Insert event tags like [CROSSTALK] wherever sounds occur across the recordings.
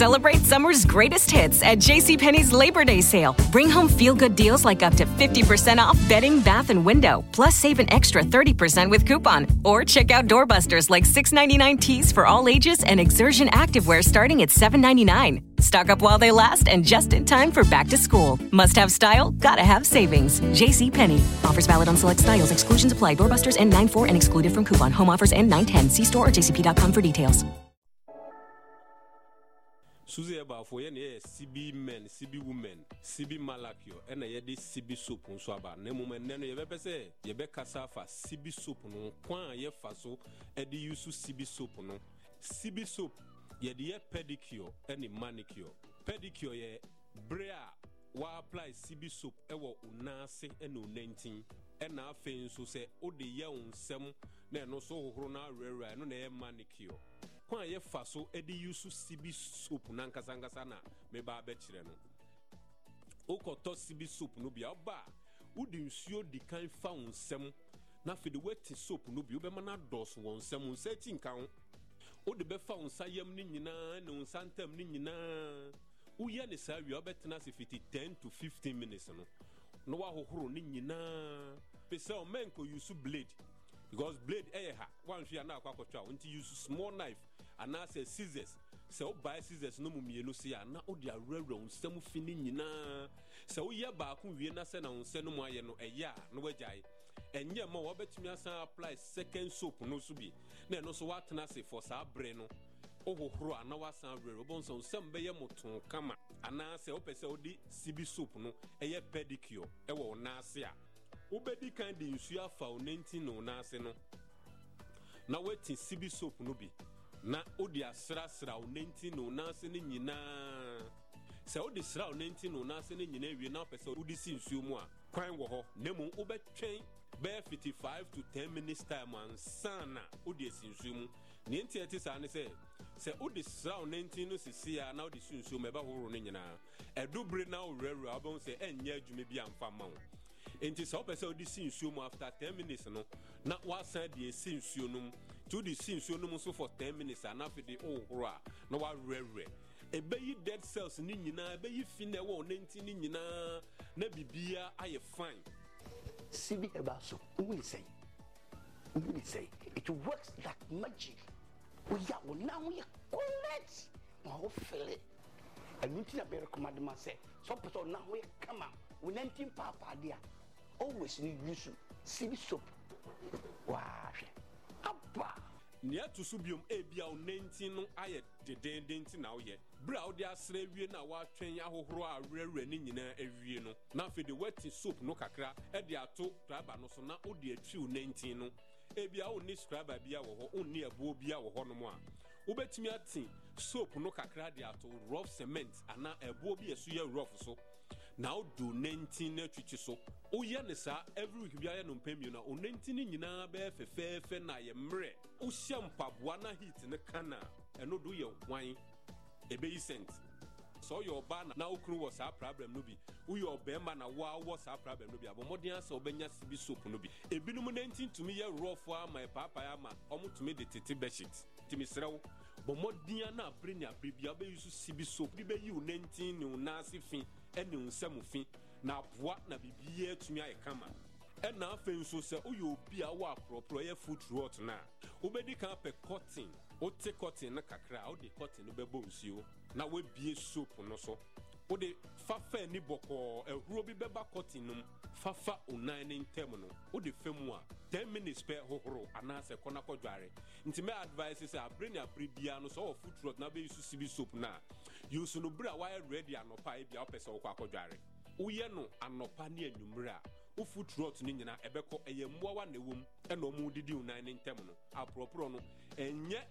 Celebrate summer's greatest hits at JCPenney's Labor Day sale. Bring home feel good deals like up to 50% off bedding, bath, and window. Plus, save an extra 30% with coupon. Or check out doorbusters like $6.99 tees for all ages and Xersion activewear starting at $7.99. Stock up while they last and just in time for back to school. Must have style, gotta have savings. JCPenney. Offers valid on select styles. Exclusions apply. Doorbusters N94 and excluded from coupon. Home offers N910. See store or jcp.com for details. Suzu yɛ baafo yɛ ne yɛ sibi men sibi women sibi malakio ɛna yɛde sibi soap nso aba. Na mmom ɛnnɛ no yɛbɛpɛ sɛ yɛbɛkasa afa sibi soap no kwan a yɛfa so ɛde yusu sibi soap no. Sibi soap yɛde yɛ pedicure ɛne manicure. Pedicure yɛ bere a wɔapply sibi soap ɛwɔ wo nan ase ɛne wo nantin ɛna afei nso sɛ wode yɛ wo nsɛm na ɛno so hohoro no awerɛwerɛ ɛno na ɛyɛ manicure kwan a yɛfa so de yusu sibi soap nankasankasa na meba abɛkyerɛ no. Wokɔtɔ sibi soap no bi a woba a wode nsuo di kan fa wo nsɛm na afei de woati soap no bi wobɛma no adɔɔso wɔ nsɛm wo nsa akyi nka ho wode bɛfa wo nsa yam no nyinaa ne wo nsa ntam no nyinaa woyɛ ne saa wie a wobɛtena ase fiti 10 to 15 minutes no. Na woahohoro ne nyinaa pɛ sɛ ɔmɛnkɔ yusu blade because blade ɛyɛ ha woanhwe a na akɔ akɔtwa wo nti use small knife anaasɛ scissors. Sɛ wobae scissors no mu mmienu se a na wode awerɛwerɛ wo nsɛm fi no nyinaa sɛ woyɛ baako wie na sɛ na wo nsɛ no mu ayɛ no ɛyɛ a na woagyae ɛnyɛ ma wɔbɛtumi asan apply second soap no so bi. Na ɛno nso woatena ase for saa berɛ no. Wohohoro a na woasan awerɛwerɛ wobɛhu sɛ wo nsɛm bɛyɛ motoo kama. Anaasɛ wopɛ sɛ wode sibi soap no ɛyɛ pedicure ɛwɔ wo nan ase a wobɛdi kan de nsuo afa wo nanti ne wo nan ase no na woati sibi soap no bi na wode asrasra wo nanti ne wo nan ase no nyinaa. Sɛ wode sra wo nanti ne wo nan ase no nyinaa wie na wopɛ sɛ wode si nsuo mu a kwan wɔ hɔ. Na mmom wobɛtwɛn bɛyɛ 55 to 10 minutes time ansa na wode asi nsuo mu. Neɛ nti ɛte saa ne sɛ sɛ wode sra wo nanti no sisi a na wode si nsuo mu ɛbɛhohoro no nyinaa. Ɛdo bere na wowerɛwerɛ wobɛhu sɛ ɛnyɛ adwuma bi amfa ma wo. Nti sɛ wopɛ sɛ wode si nsuo mu after 10 minutes no na woasan de ɛsi nsuo no mu. Nti wode si nsuo no mu nso for 10 minutes a na afei de wohohoro a na woawerɛwerɛ. Ɛbɛyi dead cells no nyinaa ɛbɛyi fi na ɛwɔ wo nanti no nyinaa na biribiaa ayɛ fine. CB herbal soap wuli sɛn? Wuli sɛn? It works like magic. Oya o na ho yɛ correct. Ma ho fele. Ɛnu ti na bɛ recommend ma sɛ sɔ pɛ sɛ ɔna ho yɛ kama o na ti paapaa de a always ni use CB soap. Waahwɛ aba. nea ɛto so biom ebia wo nanti no ayɛ dedenden nti na woyɛ. Bere a wode asra awie no a woatwɛn ahohoro a awerɛwerɛ no nyinaa awie no na afei de woati soap no kakra de ato scriber no so na wode atwi wo nanti no. Ebia wonni scriber bia wɔ hɔ wonni ɛboɔ bia wɔ hɔ nom a wobɛtumi ate soap no kakra de ato rough cement anaa ɛboɔ bi ɛso yɛ rough so. Na wodo nantin no atwitwi so. Woyɛ ne saa every week biara no mpɛ mmienu a wo nantin no nyinaa bɛyɛ fɛfɛɛfɛ na ayɛ mmerɛ. Wohyɛ mpaboa na heat no ka no a ɛno do yɛ hwan? Ɛbɛyi scent sɛ ɔyɛ ɔbaa na wokunu wɔ saa problem no bi woyɛ ɔbɛrima na woawɔ saa problem no bi abɔ mmɔden asɛ wobɛnya sibi soap no bi. Ebinom nantin tumi yɛ rɔfo ama ɛpaapae ama ɔmotumi de tete bɛhyit tumi serɛ wo bɔ mmɔden na abere ne abere bia wobɛyi so sibi soap. Bi bɛyi wo nantin ne wo nan ase fi. Wo nsɛm fi na aboa na biribiara atumi ayɛ kama. Ɛna afei nso sɛ woyɛ obi a wɔ aporɔporɔ ɛyɛ foot rot no a wobɛdi kan pɛ cotton. Wote cotton no kakra a wode cotton no bɛbɔ nsuo na woabie soap no so. Wode fafa ani bɔkɔɔ ahuro bi bɛba cotton no fafa onan ne ntam no. Wode fa mu a 10 minutes pɛ hohoro anaasɛ kɔ na kɔdware nti mɛ advice sɛ abere ne abere biara no sɛ ɔwɔ foot rot na wobɛyi so sibi soap no a use no bere a woayɛ ready anɔpa ebia wopɛ sɛ wokɔ akɔdware woyɛ no anɔpa ne anwummerɛ a wo foot rot no nyinaa ɛbɛkɔ ɛyɛ mmoawa na ɛwɔ ɛna ɔmo didi wo nan ne ntam no. Aporɔporɔ no ɛnyɛ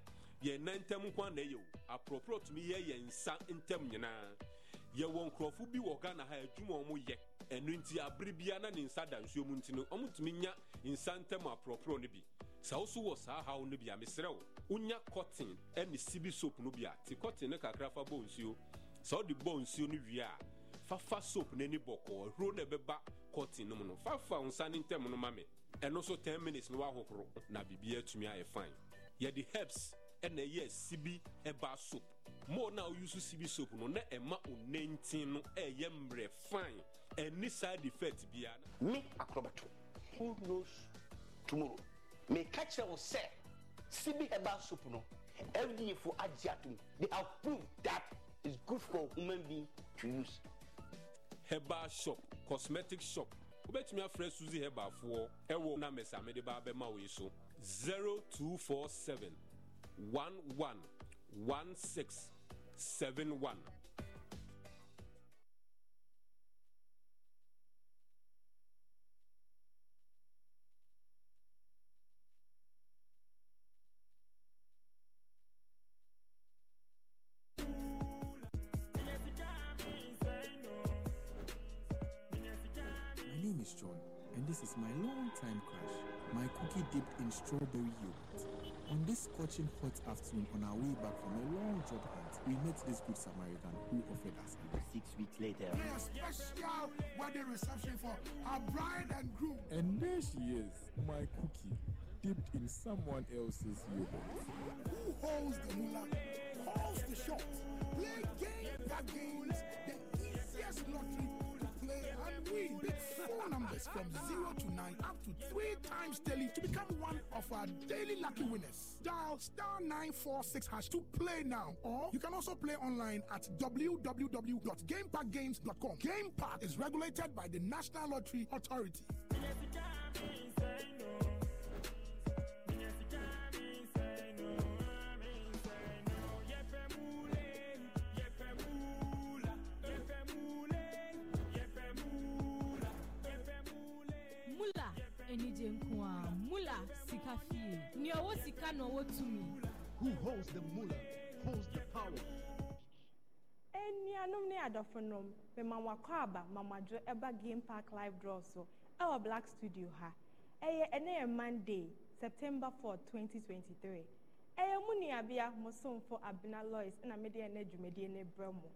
yɛn nan ntam nko na ɛyɛ o aporɔporɔ tumi yɛ yɛn nsa ntam nyinaa yɛwɔ nkurɔfo bi wɔ ghana ha adwuma ɔmo yɛ. Ɛno nti abere bia na ne nsa da nsuo mu nti no ɔmo tumi nya nsa ntam aporɔporɔ no bi. Sɛ woso wɔ saa haw no bi a mesrɛ wo wonya cotton ɛne sibi soap no bi a. Te cotton no kakra fa bɔ nsuo. Sɛ wode bɔ nsuo no wie a fafa soap no ani bɔkɔɔ ahuro no ɛbɛba cotton no mu no. Fafa wo nsa ne ntam no ma me. Ɛno so 10 minutes no woahohoro na biribiaa atumi ayɛ fine. Yɛde herbs ɛna ɛyɛ sibi ɛba soap. Mo na use sibi soap no na ɛma o nantin no ɛyɛ mmerɛ fine. Ɛni side effect biara. me akorɔbɛto who knows tomorrow? Meka kyerɛ wo sɛ sibi herbal soup no fda fo agye atom they have proved that it's good for human being to use. Herbal shop cosmetic shop. Wobɛtumi afrɛ suzy herbalfoɔ ɛwɔ numbers a mede ba bɛma wo yi so. 0247 11 scorching hot afternoon on our way back from a long job hunt, we met this good Samaritan who offered us a six weeks later. Play a special wedding reception for? Our bride and groom. And there she is, my cookie, dipped in someone else's yogurt. Who holds the moolah, calls the shots, play game by games, Pick four numbers from 0 to 9 up to 3 times daily to become one of our daily lucky winners. Dial star 946 hash to play now. Or you can also play online at www.gamepackgames.com. Game Park is regulated by the National Lottery Authority. Sika nea ɔwɔ sika na ɔwɔ tumi Who holds the mullah? Holds the power. anuanom ne adɔfonom mema wakɔ aba mamadwo ɛba game park live draw so ɛwɔ black studio ha. Ɛyɛ ɛnɛ yɛ monday september 4 2023 ɛyɛ mu nuabea mo somfo abena lois ɛna mede ɛnɛ dwumadie no brɛ mo.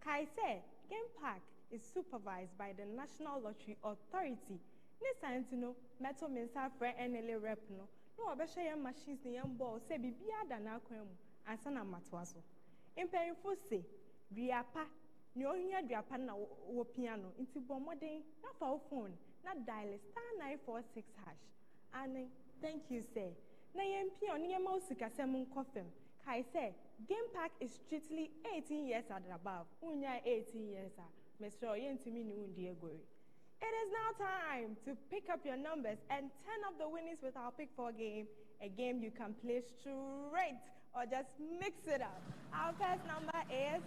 Kae sɛ game park is supervised by the national lottery authority. Ne saa nti no mɛto me nsa afrɛ nla rep no na wɔbɛhwɛ yɛn machines ne yɛn bɔɔl sɛ biribiara da n'akwan mu ansa na mmatoa so. Mpanyinfo se dua pa nea ohia dua pa no na wɔpia no nti bɔ mmɔden na fa wo phone na dial star nine four six hash. Ane thank you sir. Na yɛn pia ɔne yɛn ma wo sikasɛm nkɔ fam. Kae sɛ game park is strictly eighteen years and above. Wonya eighteen years a mesrɛ yɛntumi ne wo ndi agori. It is now time to pick up your numbers and turn up the winnings with our Pick 4 game, a game you can play straight or just mix it up. Our first number is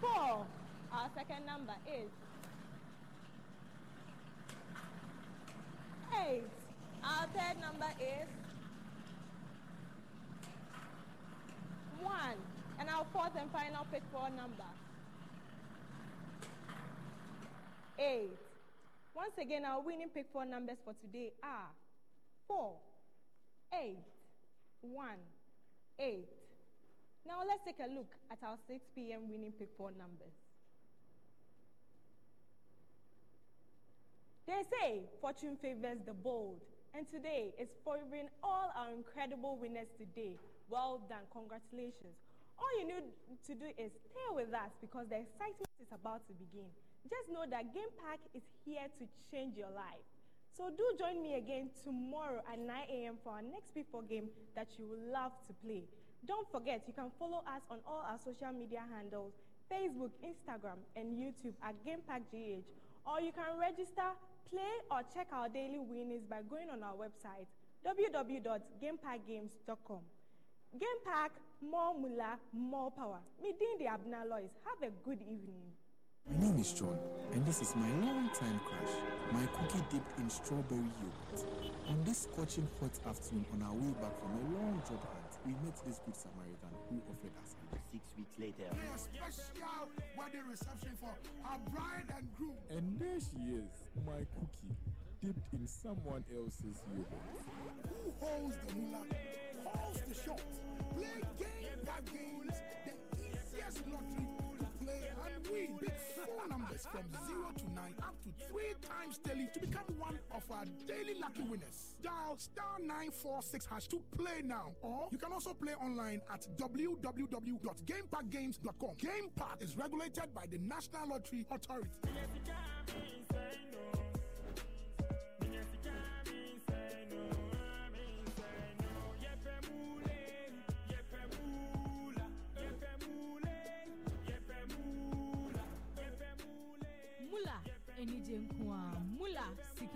4. Our second number is 8. Our third number is 1. And our fourth and final Pick 4 number eight. Once again, our winning pick four numbers for today are four, eight, one, eight. Now let's take a look at our 6 p.m. winning pick four numbers. They say fortune favors the bold, and today is favoring all our incredible winners today. Well done, congratulations. All you need to do is stay with us because the excitement is about to begin. Just know that Game Park is here to change your life. So do join me again tomorrow at 9 a.m. for our next P4 game that you will love to play. Don't forget, you can follow us on all our social media handles Facebook, Instagram, and YouTube at Game Park GH. Or you can register, play, or check our daily winnings by going on our website www.gamepackgames.com. Game Park, more mula, more power. Me the Abna. Have a good evening. My name is John, and this is my long-time crush, my cookie dipped in strawberry yogurt. On this scorching hot afternoon on our way back from a long job hunt, we met this good Samaritan who offered us a six weeks later a special wedding reception for our bride and groom. And there she is, my cookie, dipped in someone else's yogurt. Who holds the moolah, calls the shots, play game by games, the easiest lottery and win. Pick four numbers from 0 to 9 up to 3 times daily to become one of our daily lucky winners. Dial star 946 hash to play now. Or you can also play online at www.gamepackgames.com. Game Park is regulated by the National Lottery Authority.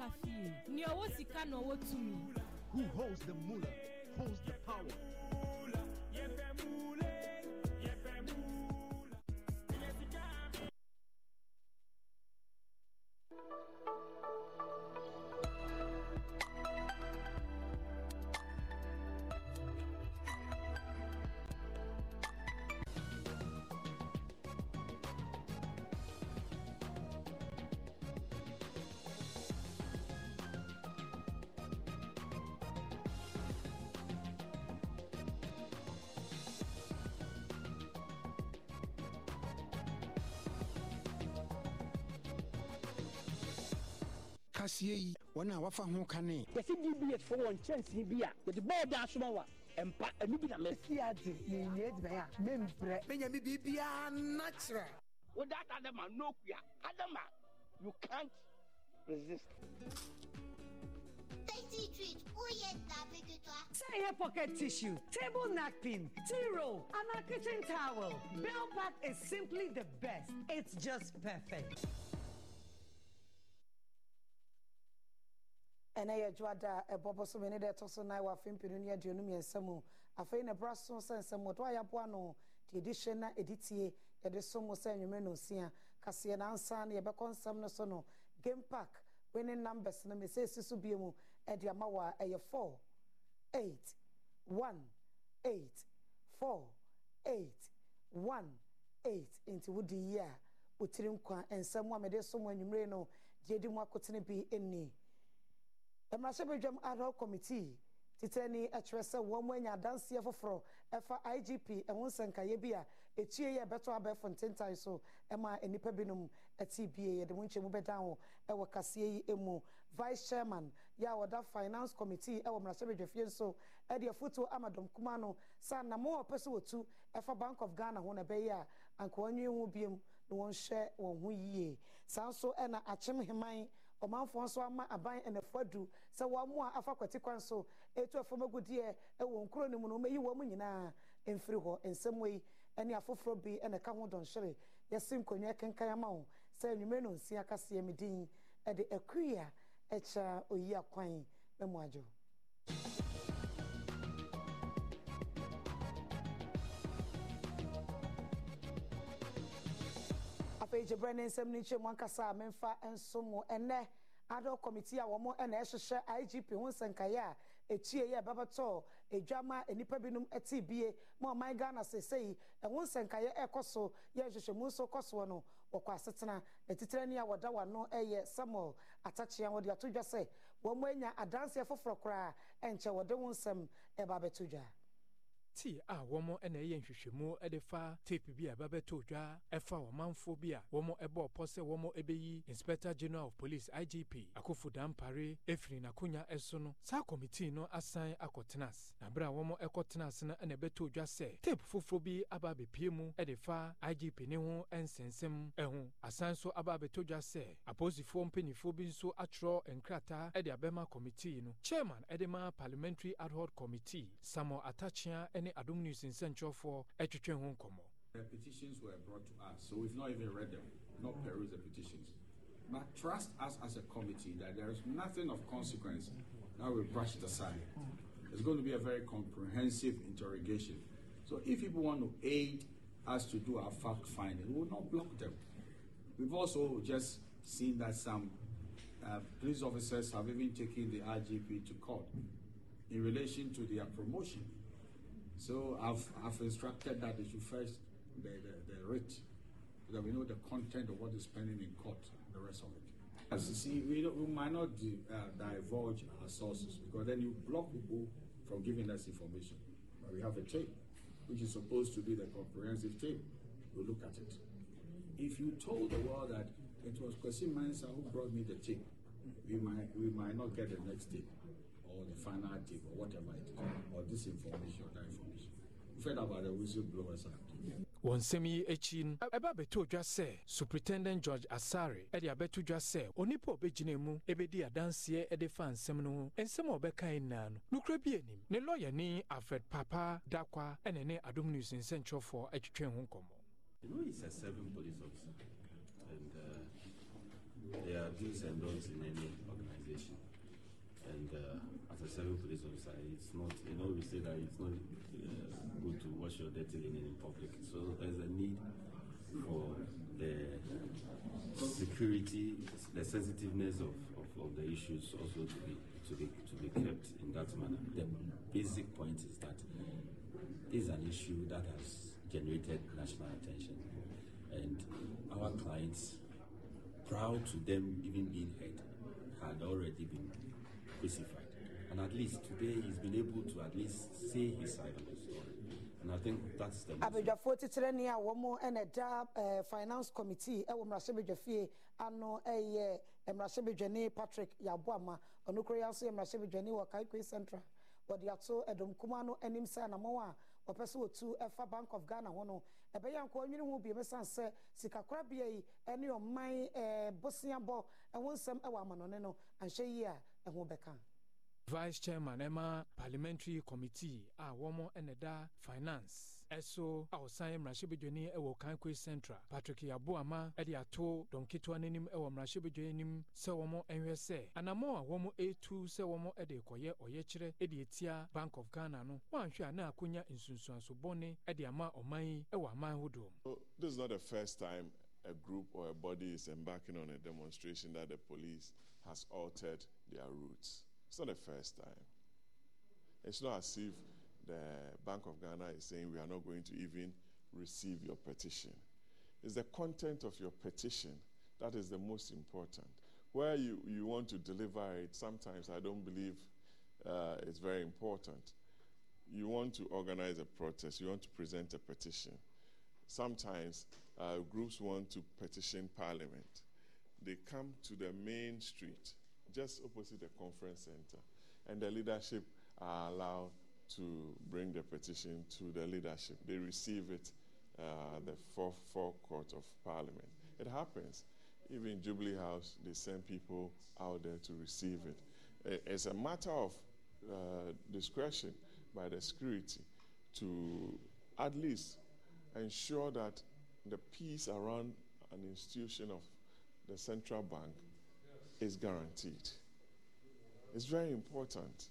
Sika fie nea ɔwɔ sika na ɔwɔ tumi. Who holds the mullah holds the power. Kaseɛ yi wɔn a wafa ho ka ne yɛsɛ dbs fo wɔ nkyɛnsee bi a yɛde bɔɔl da asoma wa ɛmpa ɛno bi na mɛsi ade yɛnyɛ aduman a memprɛ menya me biribiaa natural without adama no kua adama you can't resist Tasty treat, où y est avec toi? Say here pocket tissue, table napkin, tea roll, and a kitchen towel. Bell Pack is simply the best. It's just perfect. Ɛnɛ yɛ adwoada a ɛbɔ bɔsome ne dɛ ɛtɔ so nan wɔ afe mpenu ne aduonu mmiɛnsa mu. Afei na ɛbra so sɛ nsɛm wɔtɔ a yɛaboa no deɛ ɛdi hyɛ na ɛdi tie yɛde so mu sɛ nnwumere no nsia kaseɛ nansa no yɛbɛkɔ nsɛm no so no game park winning numbers no mesɛsi so bie mu ɛde ama wɔ a ɛyɛ 4 8 1 8 4 8 1 8 nti wodi yie a wotiri nkwa nsɛm a mede so mu anwummere no deɛ di mu akotene bi nni mmarahyɛbadwam ad hoc committee titani kyerɛ sɛ wɔn mu anya adanseɛ foforɔ ɛfa igp ɛho nsɛnkaeɛ bi a ekyie yɛ ɛbɛtɔ abɛɛfo ntentan so ɛma nnipa binom ɛte bie. Yɛde mu nkyɛmu bɛdan ho ɛwɔ kaseɛ yi mu vice chairman yɛ a wɔda finance committee ɛwɔ mmarahyɛbadwafie nso ɛde afotuo ama dɔm kuma no sɛ anamo a ɔpɛ sɛ wɔtu ɛfa bank of ghana ho na ɛbɛyɛ a anka wɔnwe ho biom na wɔnhwɛ wɔn ho yie. Saa nso ɛna ɔmanfoɔ nso ama aban ɛnɛfo adu sɛ wɔn mu a afa kwati kwan so etu ɛfam agudeɛ ɛwɔ nkuro no mu no wɔyi wɔn nyinaa mfiri hɔ nsɛm yi ɛne afoforɔ bi ɛna ɛka ho dɔnhwere yɛsi nkonnwa kenkan ama wɔn sɛ nnwumire no nsia kaseɛ mi din ɛde akuya ɛkyɛ oyi akwan mɛmu adwo. Afei gyebrɛ ne nsɛm no nkyɛn mu ankasa a memfa nso mu ɛnɛ adɔ committee a wɔn ɛna ɛhyehyɛ igp ho nsɛnkaeɛ a etie yɛ ɛbɛbɛtɔ edwama nipa binom ɛte bie mu ɔman ghana sese yi ɛho nsɛnkaeɛ ɛkɔ so yɛ nhyehyɛmu nso kɔ soɔ no wɔkɔ asetena etitire ni a wɔda wano ɛyɛ samuel atakyea wɔde ato dwa sɛ wɔn anya adanseɛ foforɔ koraa ɛnkyɛ wɔde ho nsɛm ɛba abɛto dwa. Tii a wɔn na ɛyɛ nhwehwɛmu de fa tape bi a ɛbɛbɛto dwa ɛfa ɔmanfoɔ bi a wɔn bɔ ɔpɔ sɛ wɔn bɛyi inspector general of police igp akofo dampare efiri n'akonnwa so no. Saa kɔmitii no asan akɔtena ase. Na bere a wɔn kɔtena ase no na ɛbɛto dwa sɛ tape foforɔ bi aba abɛpie mu de fa igp ne ho nsɛnsɛm ho asan so aba abɛto dwa sɛ apolisifoɔ mpanimfoɔ bi nso atwerɛ nkrataa de abɛma kɔmitii no. Chairman de ma parliamentary ad hoc committee samuel atakyea ne adom news nsɛnkyerɛfoɔ atwitwe ho nkɔmmɔ The petitions were brought to us, so we've not even read them, not perused the petitions. But trust us as a committee that there is nothing of consequence that we brush it aside. It's going to be a very comprehensive interrogation. So if people want to aid us to do our fact finding, we will not block them. We've also just seen that some uh, police officers have even taken the IGP to court in relation to their promotion. So I've, I've instructed that they should first the, the, the writ so that we know the content of what is pending in court the rest of it. As you see, we, we might not di- uh, divulge our sources because then you block people from giving us information. But we have a tape, which is supposed to be the comprehensive tape. We'll look at it. if you told the world that it was Kwesi Mensah who brought me the tape, we might we might not get the next tape or the final tape or whatever it is, or this information or that information. Fed about the whistleblowers act. wɔn nsɛm yi akyi no ɛba abɛto dwa sɛ superintendent george asare ɛde abɛto dwa sɛ onipa a ɔbɛgyina mu ɛbɛdi adanseɛ ɛde fa nsɛm no ho nsɛm a ɔbɛka nyinaa no nokora bi anim ne lɔyɛne alfred papa dakwa ɛne ne adom news nsɛnkyerɛfoɔ atwitwɛn ho nkɔmmɔ You know, he's a serving police officer, and uh, there are do's and don'ts in any organization. And uh, as a serving police officer, it's not, you know, we say that it's not uh, good to wash your dirty linen in public. So there's a need for the security, the sensitiveness of, of, of the issues also to be to be to be kept in that manner. The basic point is that this is an issue that has generated national attention, and our clients, proud to them even being heard, had already been crucified. And at least today he's been able to at least say his side of the story. And I think that's the abadwafoɔ titire a wɔn ɛna ɛda ɛɛ finance committee ɛwɔ mmarahyɛbadwafie ano ɛyɛ mmarahyɛbadwani patrick yaboama. Ɔno koro yi nso yɛ mmarahyɛbadwani wɔ kaikwe central. Wɔde ato ɛdɔm kuma no anim sɛ anamɔ a ɔpɛ sɛ wɔtu ɛfa bank of ghana ho no ɛbɛyɛ nkɔ ɔnwene ho biem san sɛ sikakorabea yi ɛne ɔman ɛɛ bosiabɔ ɛho nsɛm ɛwɔ amanɔne no anhyɛ yie a ɛho bɛka vice chairman ɛma parliamentary committee a wɔn ɛna da finance ɛso a ɔsan mmarahyɛbadwani ɛwɔ kankwe central patrick yaboama ɛde ato dɔnketewa n'anim ɛwɔ mmarahyɛbadwani anim sɛ wɔn ɛhwɛ sɛ anammɔ a wɔn etu sɛ wɔn ɛde kɔyɛ ɔyɛkyerɛ ɛde etia bank of ghana no wɔanhwɛ a na akonya nsunsuanso bɔne ɛde ama ɔman yi ɛwɔ aman ahodoɔ. So this is not the first time a group or a body is embarking on a demonstration that the police has altered their routes. It's not the first time. It's not as if the Bank of Ghana is saying we are not going to even receive your petition. It's the content of your petition that is the most important. Where you, you want to deliver it, sometimes I don't believe uh, it's very important. You want to organize a protest, you want to present a petition. Sometimes uh, groups want to petition parliament. They come to the main street, just opposite the conference center, and the leadership are allowed to bring the petition to the leadership. They receive it uh, the fourth forecourt of parliament. It happens. Even Jubilee House, they send people out there to receive it. It's a matter of uh, discretion by the security to at least ensure that the peace around an institution of the central bank is guaranteed. It's very important.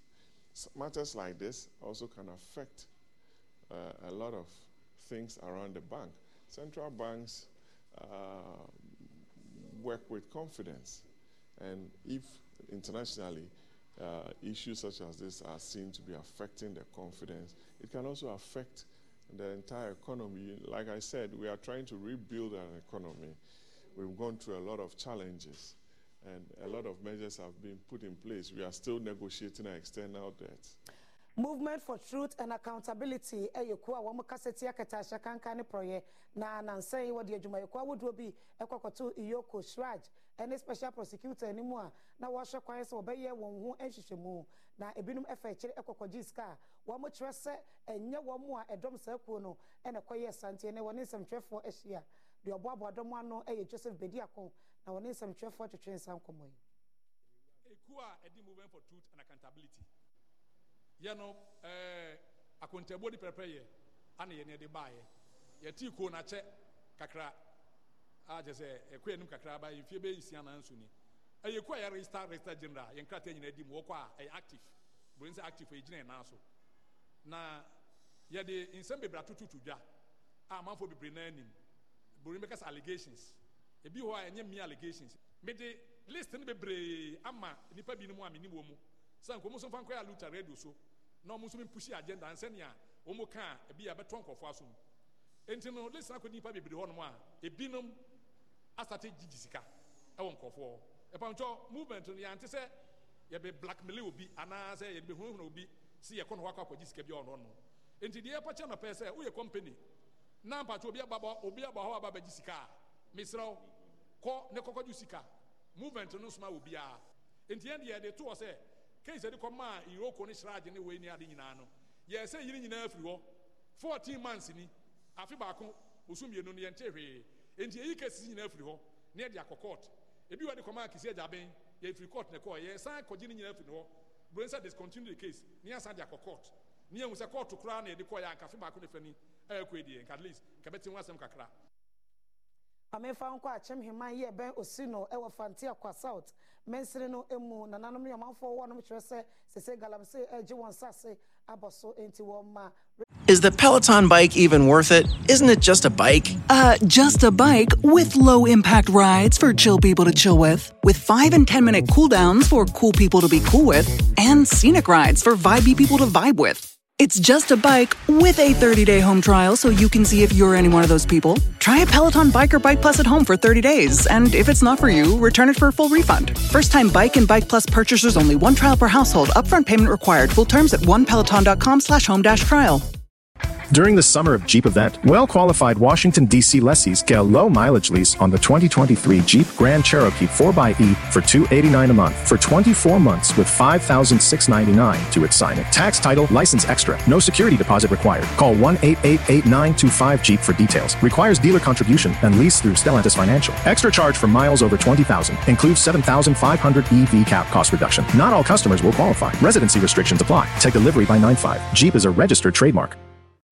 Matters like this also can affect uh, a lot of things around the bank. Central banks uh, work with confidence, and if internationally uh, issues such as this are seen to be affecting the confidence, it can also affect the entire economy. Like I said, we are trying to rebuild our economy. We've gone through a lot of challenges, and a lot of measures have been put in place. We are still negotiating our external debt. movement for truth and accountability. Ɛyɛ kuo a wɔn kasa ti akata ahyɛ kankan ne prɔyɛ na nansan yi wɔde adwumayɛkuo ahodoɔ bi ɛkɔkɔto EOCO CHRAJ ɛne special prosecutor anim a na wɔahyɛ kwan sɛ wɔbɛyɛ wɔn ho nhwehwɛmu na ebinom ɛfɛ akyire ɛkɔkɔgye sika a wɔn kyerɛ sɛ ɛnyɛ wɔn a ɛdɔm saa kuo no ɛna ɛkɔyɛ santeɛ ne wɔne nsɛmtwerɛfoɔ ahyia deɛ ɔboaboa dɔm ano yɛ joseph bediako na wɔne nsɛmtwerɛfoɔ twetwe nsa nkɔmmɔ yi ekuo a ɛdi movement for truth and accountability. Yɛ no ɛɛ akontabuo di pɛrɛpɛrɛ yɛ ana yɛ ne de baayɛ yɛti kuo n'akyɛ kakra. A sɛ ɛkɔ anim kakra ba yɛ fie nso ni. Ɛyɛ kuo a yɛ register register general. Yɛn krataa nyinaa di mu wɔkɔ a ɛyɛ active. Buroni sɛ active yɛ gyina yɛn so. Na yɛde nsɛm bebree atototo dwa a amanfoɔ bebree nan anim sɛ allegations. Ebi hɔ a ɛnyɛ mmea allegations. Mede list no bebree ama nipa bi no mu a menim wɔ mu. Sɛ nkɔmu nso fa nkɔyɛ aluta radio so na ɔmo mi pushi agenda nsɛnea ɔmo ka ebi a bɛtɔ nkɔfoɔ aso mu enti no list no akɔ nipa bebree hɔ nom a ebinom asate gyigyi sika ɛwɔ nkɔfoɔ ɛpɔntɔ movement no yɛante sɛ yɛbɛ blackmail obi anaasɛ yɛde bɛhunahuna obi si yɛkɔ no hɔ akɔ akɔgye sika bi a ɔno no. Enti deɛ yɛpɔkyɛ no pɛɛ sɛ woyɛ company na mpatwa obi aba obi aba hɔ aba bɛgye sika. Mesrɛ kɔ ne kɔkɔgye sika. Movement no soma wɔ biara nti yɛn deɛ yɛde toɔ sɛ case yɛde kɔmaa iroko ne srage ne wei ne ade nyinaa no yɛ sɛ yiri nyinaa firi hɔ. 14 months ni afe baako osu mmienu no yɛnte hwee. Nti yɛyi cases nyinaa firi hɔ ne yɛde akɔ court. Ebi wɔ de kɔmaa kesi agyaben yɛfiri court ne kɔɔ yɛsan kɔgye ne nyinaa firi hɔ. Buren sɛ discontinue the case ne yɛsan de akɔ court. Ne yɛhu sɛ court koraa na yɛde kɔɔ yɛ anka afe baako ne fɛ ni ɛyɛ kɔ ediɛ nka at least nkɛbɛte ho asɛm kakra amefa nkɔ akyɛm heman yɛ bɛn osi no ɛwɔ fanti akwa south mɛnsiri no emu nananom ne ɔmanfoɔ wɔ nom kyerɛ sɛ sese galamsey ɛgye wɔn nsase abɔ so nti wɔn ma. Is the Peloton bike even worth it? Isn't it just a bike? Uh, just a bike with low impact rides for chill people to chill with, with 5 and 10 minute cooldowns for cool people to be cool with, and scenic rides for vibey people to vibe with. It's just a bike with a 30 day home trial so you can see if you're any one of those people. Try a Peloton Bike or Bike Plus at home for 30 days, and if it's not for you, return it for a full refund. First time Bike and Bike Plus purchasers only one trial per household, upfront payment required. Full terms at onepeloton.com slash home dash trial. During the summer of Jeep event, well-qualified Washington, D.C. lessees get a low-mileage lease on the 2023 Jeep Grand Cherokee 4xE for 289 a month for 24 months with $5,699 to its signing. Tax title, license extra. No security deposit required. Call 1-888-925-JEEP for details. Requires dealer contribution and lease through Stellantis Financial. Extra charge for miles over 20,000. Includes 7,500 EV cap cost reduction. Not all customers will qualify. Residency restrictions apply. Take delivery by 9-5. Jeep is a registered trademark.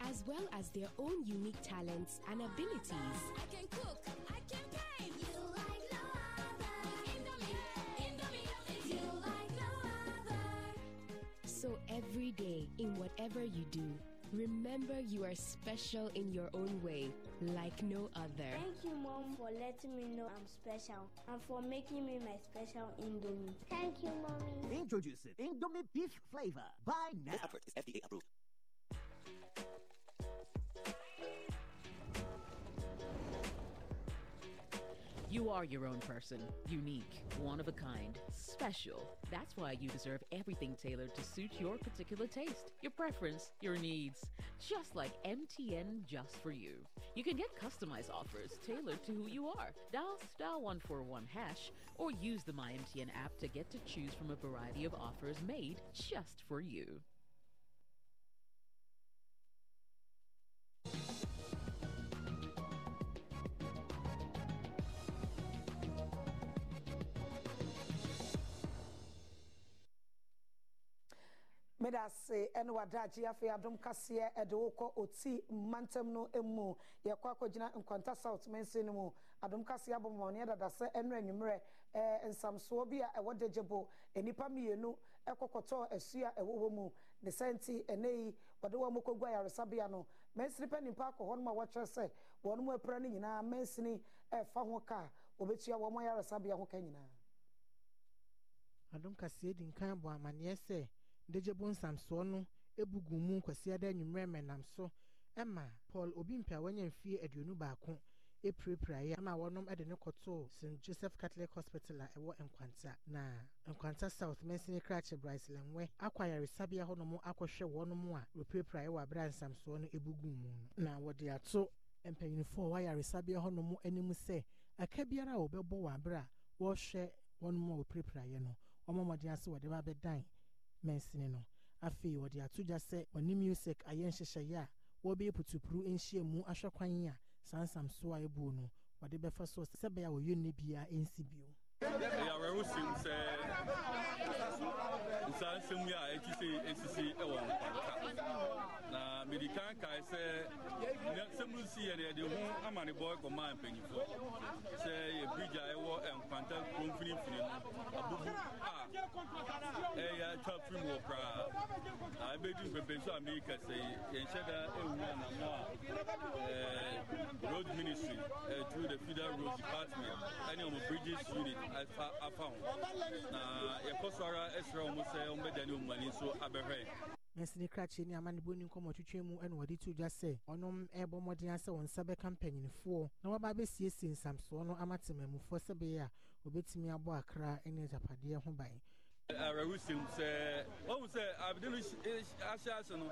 as well as their own unique talents and abilities. So every day, in whatever you do, remember you are special in your own way, like no other. Thank you, Mom, for letting me know I'm special and for making me my special Indomie. Thank you, Mommy. Introducing Indomie Beef Flavor. Buy now. This advert is FDA approved. You are your own person, unique, one of a kind, special. That's why you deserve everything tailored to suit your particular taste, your preference, your needs. Just like MTN just for you. You can get customized offers tailored to who you are. Dial star 141 hash or use the MyMTN app to get to choose from a variety of offers made just for you. Meda ase ɛne wadagye afei adom kaseɛ ɛde wokɔ ɔti mmantam no mu yɛkɔ akɔgyina nkwanta south mansi no mu adom kaseɛ abɔmmɔne dada sɛ ɛno anwummerɛ nsamsoɔ bi a ɛwɔ dagyebo nnipa mmienu ɛkɔkɔtɔɔ asu a ɛwɔ mu. Ne sɛ nti ɛnɛ yi wɔde wɔn kɔgu ayaresabea no. Mansini pa nipa akɔ hɔ nom a wɔkyerɛ sɛ wɔn mu apira no nyinaa mansini ɛfa ho ka wɔbɛtua wɔn ayaresabea ho ka nyinaa adom kaseɛ di nkan bɔ amanneɛ sɛ ndegyebo nsamsoɔ no ebugu mu nkwasiada anwummerɛ mɛnam so. Ɛma paul obi mpɛ a wanya mfie aduonu baako epirapiraeɛ ama wɔnom de ne kɔtoo st joseph catholic hospital a ɛwɔ nkwanta na nkwanta south mansini krakye bryce lenwe akɔ ayaresabea hɔnom akɔhwɛ wɔnom a wɔpirapiraeɛ wɔ abere a nsamsoɔ no ebugu mu no. Na wɔde ato mpanyinfoɔ a wɔwɔ ayaresabea hɔnom anim sɛ aka biara a wɔbɛbɔ wɔ abere a wɔrehwɛ wɔnom a wɔpirapiraeɛ no wɔn mmɔden ase wɔde ba abɛdan mɛnsini no. Afei wɔde ato gya sɛ wɔne music ayɛ nhyehyɛeɛ a wɔbɛyɛ putupuru nhyia mu ahwɛ kwan a saa nsamso a ɛbuo no wɔde bɛfa so sɛ bɛyɛ a wɔyɛ nne biara ɛnsi bio. Yàrá sim sɛ nsa nsɛm yi a ɛti sɛ esisi ɛwɔ nkwanta. na mede kan kae sɛ nsɛm no si yɛ no yɛde ho amanebɔ kɔmaa mpanyimfoɔ sɛ yɛ bridge a ɛwɔ nkwanta kurom mfinimfini no abubu a ɛyɛ atwa firi mu wɔ koraa. Na ɛbɛdi mpɛmpɛ so a meka sɛ yɛnhyɛ da ɛwu anamo a road ministry uh, through the federal road department ɛne ɔmo bridges unit afa ho. Na yɛkɔ so ara ɛsrɛ ɔmo sɛ ɔmbɛda ne ɔmumani nso abɛhwɛ mɛnsini krakye ne amanebɔ ni nkɔmmɔ twitwa mu ɛna wɔde to dwa sɛ ɔnom ɛrebɔ mmɔden asɛ wɔn nsa bɛka mpanyinfoɔ na wɔba abɛsiesie nsamsoɔ no ama temammufoɔ sɛ bɛyɛ a wɔbɛtumi abɔ akra ne agyapadeɛ ho ban awerɛhosɛm sɛ ɔhu sɛ abde no. Ahyɛ ase no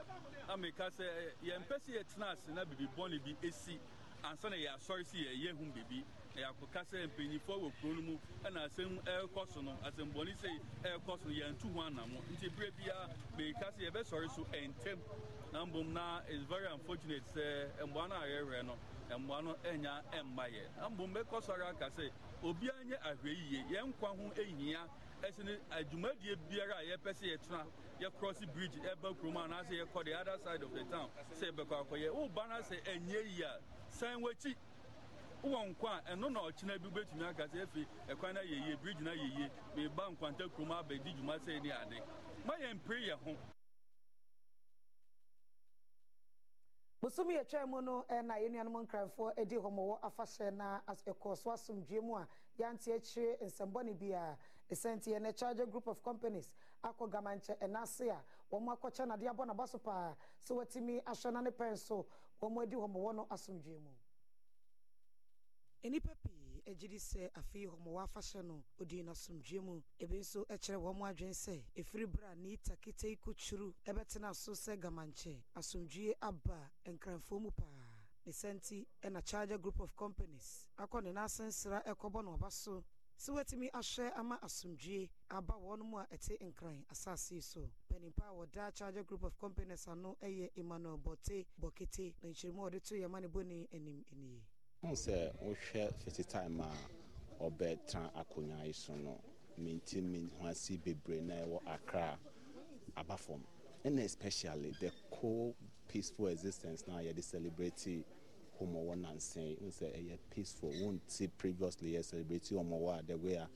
ameka sɛ yɛmpɛ sɛ yɛtena ase na bibibɔne bi ɛsi ansa na yɛasɔre sɛ yɛyɛ hu biribi na yɛakɔka sɛ mpanyimfoɔ wɔ kuro no mu ɛna asɛm ɛrekɔ so no asɛmbɔne sɛ ɛrekɔ so no yɛntu ho anamo nti berɛ biara meka sɛ yɛbɛsɔre so ɛntɛm. Na mbom na is very unfortunate sɛ mmoa no a yɛwerɛ no mmoa no ɛnya ɛmma yɛ. Na mbom bɛkɔ sɔre aka sɛ obiara nyɛ ahwɛ yie. Yɛn nkwa ho ɛhia ɛsɛ ne adwumadie biara a yɛpɛ sɛ yɛtena yɛcross bridge ɛba kurom anaasɛ yɛkɔ the other side of the town sɛ yɛbɛkɔ akɔyɛ. Woba no sɛ ɛnyɛ yie a san w'akyi. Wowɔ nkwa ɛno na ɔkyena bi wobɛtumi aka sɛ afei ɛkwan no yɛ yie bridge no yɛ yie nkwanta kurom abɛdi dwuma sɛ ne ade. Ma yɛmpere yɛ ho. Bosom yɛtwa mu no na yɛn nuanom nkranfoɔ adi hɔmɔwɔ afahyɛ na ɛkɔɔ so asomdwe mu a yɛante akyire nsɛmbɔne bi a ɛsɛnti yɛn charger group of companies akɔ gamankyɛ ɛnase a wɔn akɔkyɛ nadeɛ abɔ n'aba so paa sɛ wɔatumi ahwɛ na ne pɛn so wɔn adi hɔmɔwɔ no asomdwe mu nnipa pii agye di sɛ afei hɔmɔwɔ afahyɛ no odi n'asomdwe mu. Ebi nso kyerɛ wɔn adwene sɛ efiri bere a ne takita yi kotwuru ɛbɛtena so sɛ gamankyɛ asomdwe aba nkranfoɔ mu paa. Ne sɛnti ɛna charger group of companies akɔ ne n'asensra ɛkɔbɔ no ɔba so sɛ watumi ahwɛ ama asomdwe aba wɔn mu a ɛte nkran asase so. Panimpa a wɔda charger group of companies ano yɛ emmanuel bɔte bɔkete na nkyerɛmu a wɔde to yɛma ne bɔne anim nie. Hu sɛ wohwɛ fiti time a ɔbɛtena akonnwa yi so no. Menti me ho ase bebree na ɛwɔ akra aba fam ɛna especially the co peaceful existence na yɛde celebrate homɔwɔ nansen. Hu sɛ ɛyɛ peaceful. Wonti previously yɛ celebrate homɔwɔ a the way a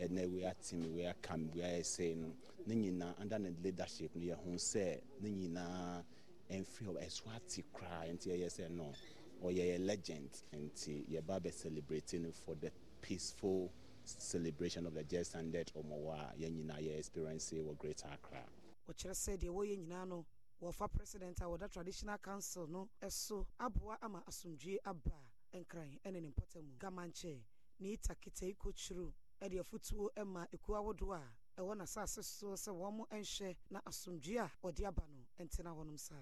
ɛnɛ atim wei akam wei ayɛ sei no. Ne nyinaa under ne leadership no yɛhu sɛ ne nyinaa ɛmfiri hɔ ɛso ate koraa nti ɛyɛ sɛ no ɔyɛ yɛ legend nti yɛba bɛ celebrate no for the peaceful celebration of the just and dead ɔmɔwɔ a yɛn nyinaa yɛ experience wɔ greater accra. Wɔkyerɛ sɛ deɛ wɔyɛ nyinaa no wɔfa president a wɔda traditional council no so aboa ama asomdwe aba nkran ne ne mpɔta mu gamankyɛ ne ita kita yi kɔkyuru de afotuo ma ekuo ahodoɔ a ɛwɔ n'asase so sɛ wɔn nhwɛ na asomdwe a ɔde aba no ntena hɔnom saa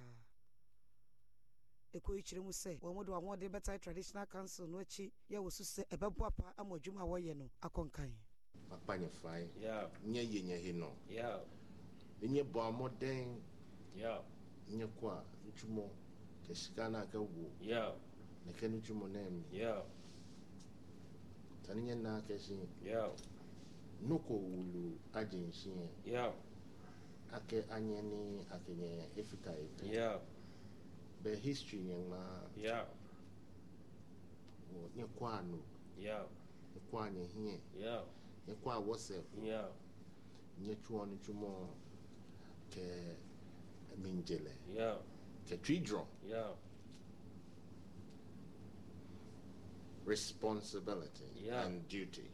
ɛkɔyikyerɛ mu sɛ wɔn de wɔn de bɛtae traditional council no akyi yɛ wɔ so sɛ ɛbɛboa pa ama adwuma a wɔyɛ no akɔnkan akpanyefae nyɛ yɛnyahi no ɛnyɛ bɔ mmɔden nyɛ aka wo nekɛ no twumɔ no ami tane nyɛ naa kɛse nokɔ wulu agyenhyeɛ akɛ anyɛ ne akɛnyɛ ɛfitae pɛ bɛ history nye ŋmaa wɔ nye kɔ ano nye kɔ anye hiɛ nye kɔ awɔsɛ nye twɔ ne twumɔ kɛ minjɛlɛ kɛ twidrɔ responsibility yeah. and duty.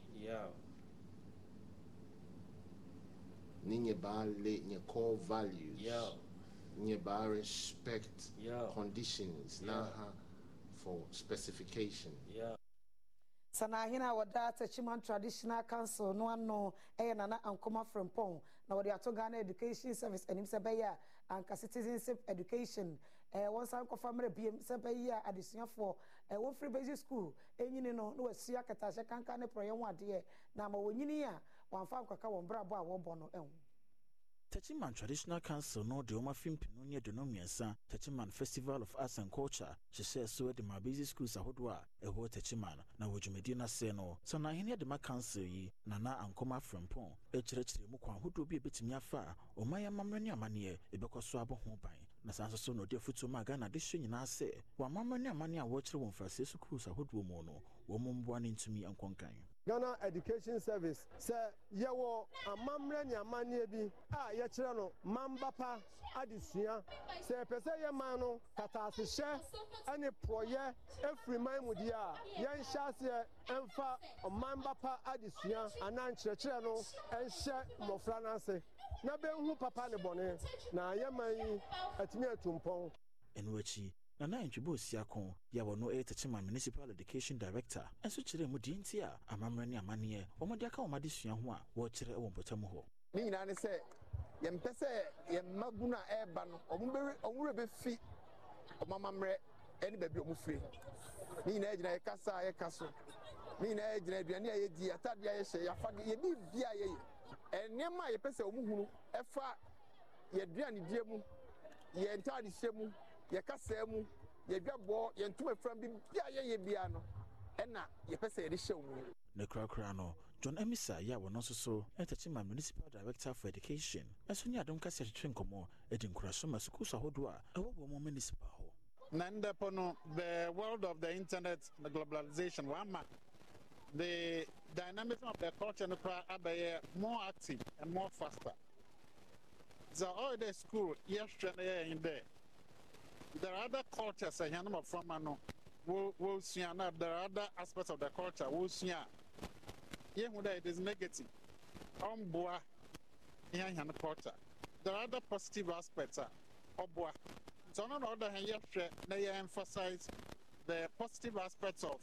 Ne nye baa le nye core values. Nye baa respect conditions na ha for specification. Sanahene a wɔda techiman traditional council no ano yɛ nana ankoma frempɔn na wɔde ato ghana education service anim sɛ bɛyɛ a anka citizenship education. Eh, wɔn san kɔfa mmerɛ biem sɛ bɛyɛ a adesuafoɔ eh, wɔmfiri basic school ɛnyini no na wɔasua kɛtahyɛ kanka ne porɔyɛ ho adeɛ na ama wɔnyini a wɔamfa nkɔka wɔn brabɔ a wɔbɔ no ho Techiman Traditional Council no de wɔn afi mpinu ne aduonu mmiɛnsa Techiman Festival of Arts and Culture hyehyɛ so de ma basic schools ahodoɔ a ɛwɔ Techiman. Na wɔ dwumadi no ase no Sanahene Adema Council yi Nana Ankoma Frempɔn akyerɛkyerɛ mu kwan ahodoɔ bi a ɛbɛtumi afa a ɔman amammerɛ ne amanneɛ ɛbɛkɔ so abɔ ho ban. Na saa nso so na ɔde afotuo ma Ghana de hyɛ nyinaa sɛ wɔn amammerɛ ne amanneɛ a wɔrekyerɛ wɔn mfraseɛ schools ahodoɔ mu no wɔn mo mboa no ntumi nkɔ nkan ghana education service sɛ yɛwɔ amammerɛ ne amanneɛ bi a yɛkyerɛ no mambapa adesua. Sɛ yɛpɛ sɛ yɛ man no kataasehyɛ ne porɔyɛ afiri man mu deɛ a yɛnhyɛ aseɛ ɛmfa ɔmanbapa adesua anaa nkyerɛkyerɛ no ɛnhyɛ mmɔfra no ase na bɛnhu papa ne bɔne na yɛman yi atumi atu ɛno akyi nana ntwebɔ osiako yɛ wɔ no ɛyɛ tekyema municipal education director. Ɛnso kyerɛɛ mu deɛ nti a amammerɛ ne amanneɛ wɔmode aka wɔm adesua ho a wɔrekyerɛ wɔ mpɔtam hɔ ne nyinaa ne sɛ yɛmpɛ sɛ yɛn mma gu no a ɛreba no ɔmo bɛwe ɔmo werɛ bɛfi ɔmo amammerɛ ɛne baabi ɔmo firi ne nyinaa gyina yɛ kasa a yɛka so ne nyinaa gyina aduane a yɛdi atadeɛ a yɛhyɛ yɛafade yɛbi bia yɛyɛ nneɛma a yɛpɛ sɛ ɔmo hunu ɛfa yɛduanedie mu yɛn ntaadehyɛ mu yɛkasa mu yɛdwabɔ yɛn ntoma fira bi bia a yɛyɛ bia no ɛna yɛpɛ sɛ yɛde hyɛ wɔn mu. Ne korakora no john emisa yɛ a wɔno nso so ɛtɛkyema municipal director for education. Ɛso ne adom kasa twetwe nkɔmmɔ adi nkuraso ma sukuus ahodoɔ a ɛwɔ wɔ mu municipal hɔ. Na ndɛpɔ no the world of the internet the globalization wama the dynamism of the culture no koraa abɛyɛ more active and more faster. Sɛ ɔyɛ dɛ school yɛhwɛ no yɛyɛ dɛ there are other cultures eh, a hɛn mmɔframma no wɔsua na there are other aspects of the culture wɔsua a yɛhu dɛ it is negative. Ɔmboa yɛn hɛn culture. There are other positive aspects a nti ɔno na ɔda hɛn yɛhwɛ na emphasize the positive aspects of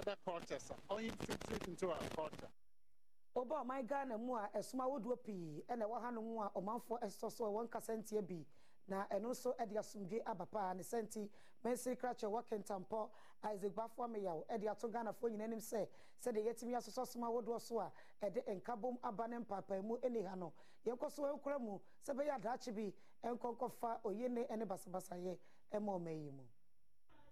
other cultures a. Ɔinfiltrate into our culture. Ɔba ɔman ghana mu a ɛsom ahodoɔ pii ɛna ɛwɔ hanom a ɔmanfoɔ ɛsɔ so nkasa nteɛ bi na ɛno nso de asomdwe aba paa. Ne sɛnti mɛnsi krakyɛ wɔ kentampɔ isaac bafo ameyaw de ato ghanafoɔ nyina anim sɛ sɛdeɛ yɛtumi asosɔ som ahodoɔ so a ɛde nkabom aba ne mpaapaemu ne ha no. Yɛnkɔ so ɛnkora mu sɛ bɛyɛ adaakye bi ɛnkɔnkɔfa oyene ne basabasayɛ ɛma ɔma yi mu.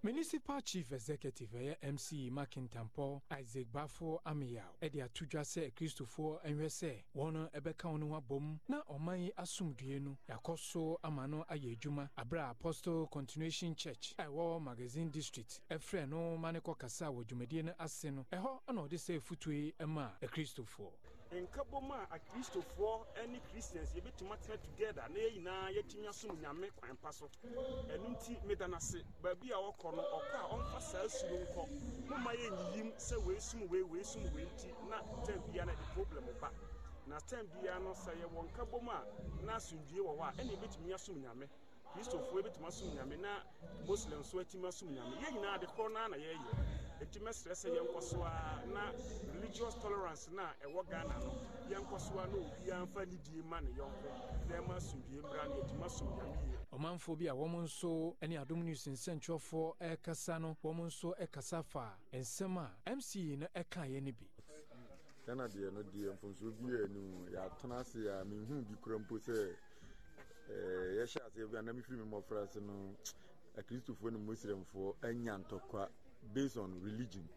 Municipal chief executive ɛyɛ mc makintampɔ isaac bafo ameyaw ɛde ato dwa sɛ kristofoɔ ɛnhwɛ sɛ wɔn ɛbɛka wɔn ho abom na ɔman yi asomdue no yɛakɔ so ama no ayɛ adwuma aberɛ a apostle continuation church a ɛwɔ magazine district ɛfrɛ no ma ne kɔ kasa wɔ dwumadie no ase no ɛhɔ ɛna ɔde sɛ afotuo yi ɛma akristofoɔ nkabom a akristofoɔ ne christians yɛbɛtumi atena together na yɛn nyinaa yɛtumi asom nyame kwan pa so. Ɛno nti meda no ase baabi a wɔkɔ no ɔkɔ a ɔmfa saa suro nkɔ. Momma yɛnyiyim sɛ weesum wei weesum wei nti na tam bia no de problem ba. Na tam bia no sɛ yɛwɔ nkabom a na asomdwie wɔ hɔ a ɛne yɛbɛtumi asom nyame. Kristofoɔ yɛbɛtumi asom nyame na muslim nso atumi asom nyame. Yɛn nyinaa de korɔ no na yɛyɛ ɛtumi ɛsrɛ sɛ yɛnkɔ so a na religious tolerance no a ɛwɔ ghana no yɛnkɔ so a na obiara mfa ne die ma ne yɔnko. Na ɛma asomdwie mmra no yɛtumi asom nyame yie. Ɔmanfoɔ bi a wɔn nso ne adom news nsɛntwerɛfoɔ ɛrekasa no wɔn nso ɛkasa fa nsɛm a mc no ɛkaeɛ no bi. Ghana deɛ no deɛ mfomsoɔ bi yɛ anim. Yɛatena ase a menhu bi kora mpo sɛ yɛhyɛ aseɛ bi a na mefiri me mmɔfra ase no [TSK] akristofoɔ ne muslimfoɔ anya ntɔkwa based on religion.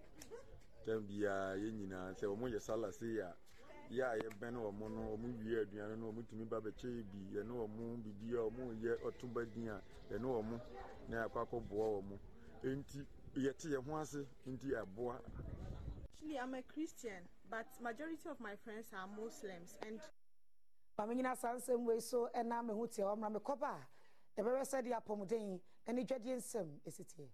Tam biara yɛn nyinaa sɛ wɔn yɛ sala se a yɛ a yɛbɛn wɔn no wɔn wie aduane no wɔn tumi ba bɛkyɛ bi yɛne wɔn bibi a wɔn yɛ ɔtoba din a yɛne wɔn na yɛakɔ akɔboa wɔn nti yɛte yɛn ho ase nti ɛboa. Actually, I'm a Christian, but majority of my friends are Muslims and maame nyina saa nsɛm wei so ɛna me ho tia wɔmmra me kɔba a yɛbɛbɛ sɛ de apɔmuden ne dwadeɛ nsɛm ɛsi teɛ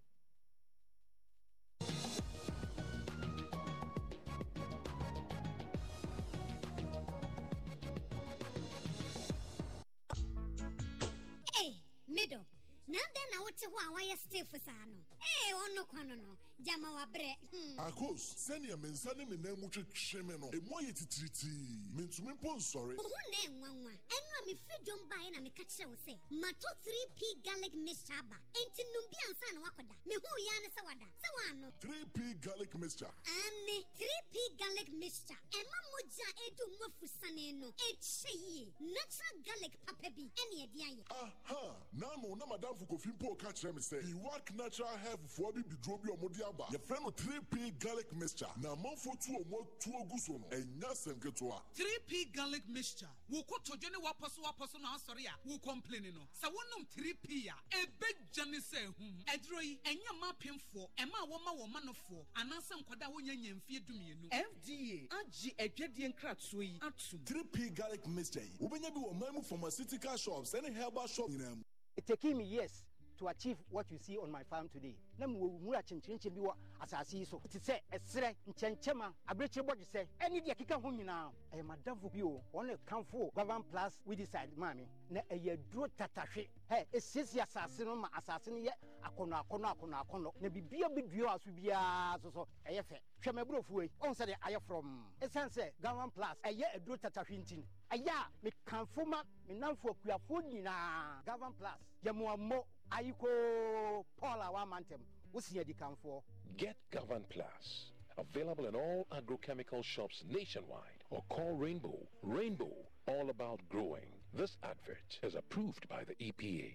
não den är otroligt vad jag stiftar. Ee ɔno kɔ no no gyama wabrɛ Hmm. akos sɛnea me nsa ne me nan mu twetwe me no ɛmu ayɛ titiritii mentumi mpo nsɔre wo ho na ɛnwanwa ɛno a mefiri dwom baeɛ na meka kyerɛ wo sɛ mato 3p garlic mixture aba enti nom bi ansa na woakɔda mehuu yɛa ne sɛ wada sɛ woano 3p garlic mixture. Ane 3p garlic mixture. Ɛma mogya edu mu afusane no. Ɛkyɛ yie natural garlic papa bi. Ɛne ɛde ayɛ aha naano na madamfo kofi mpo ka kyerɛ me sɛ iwak natural foɔ bi biduro bi a ɔmode aba. Yɛfrɛ no 3p garlic mixture. Na amanfoɔ tu ɔmo atuo gu so no. Ɛnya sɛm ketewa 3p garlic mixture. Wo kotodwe ne wapɔ so wapɔ so na asɔre a wo complain no. Sɛ wonom 3p a ɛbɛgya ne sɛ ahum ɛduro yi ɛnyɛ ma apemfoɔ ɛma a wɔma wɔ ma nofoɔ anaasɛ nkɔda a wonya nya mfeɛ dumienu fda agye adwadie nkratoɔ yi atom 3p garlic mixture yi. Wobɛnya bi wɔ man mu pharmaceutical shops ɛne herbal shop nyinaa mu. It taking me years to achieve what you see on my farm today. Na mu mu akyenkyenkyen bi wɔ asase yi so. Te sɛ ɛserɛ, nkyɛnkyɛma, abirekyiri bɔdwe sɛ, ɛne deɛ ɛkeka ho nyinaa. Ɛyɛ madamfo bi o, wɔn ne kamfo Gavan Plus Weedicide maame. Na ɛyɛ duro tatahwe. Ɛ esiesie asase no ma asase no yɛ akɔnɔ akɔnɔ akɔnɔ akɔnɔ. Na bibia bi wɔ so biara so so ɛyɛ fɛ. Hwɛ mɛ burofuo yi, ɔn sɛ de ayɛ from. Esan sɛ Gavan Plus ɛyɛ aduro tatahwe nti. Ɛyɛ a mekamfo ma me namfo akuafoɔ nyinaa. Gavan Plus yɛ mo ammo ayiko paul a wama ntɛm wosia di kamfoɔ Get Govern Plus. Available in all agrochemical shops nationwide or call Rainbow. Rainbow, all about growing. This advert is approved by the EPA.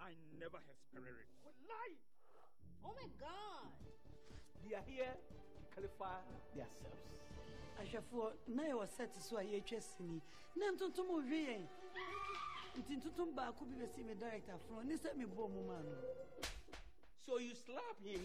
I never have spirit. lie oh my god they are here to qualify themselves ahwɛfoɔ na yɛwɔ sɛte so a yɛatwa sini na ntontom ɔhwe yɛn nti tuntun baako bi bɛ mi director fún ọ ní sẹ́mi bọ́ ọmọ maa nù. so you slap him.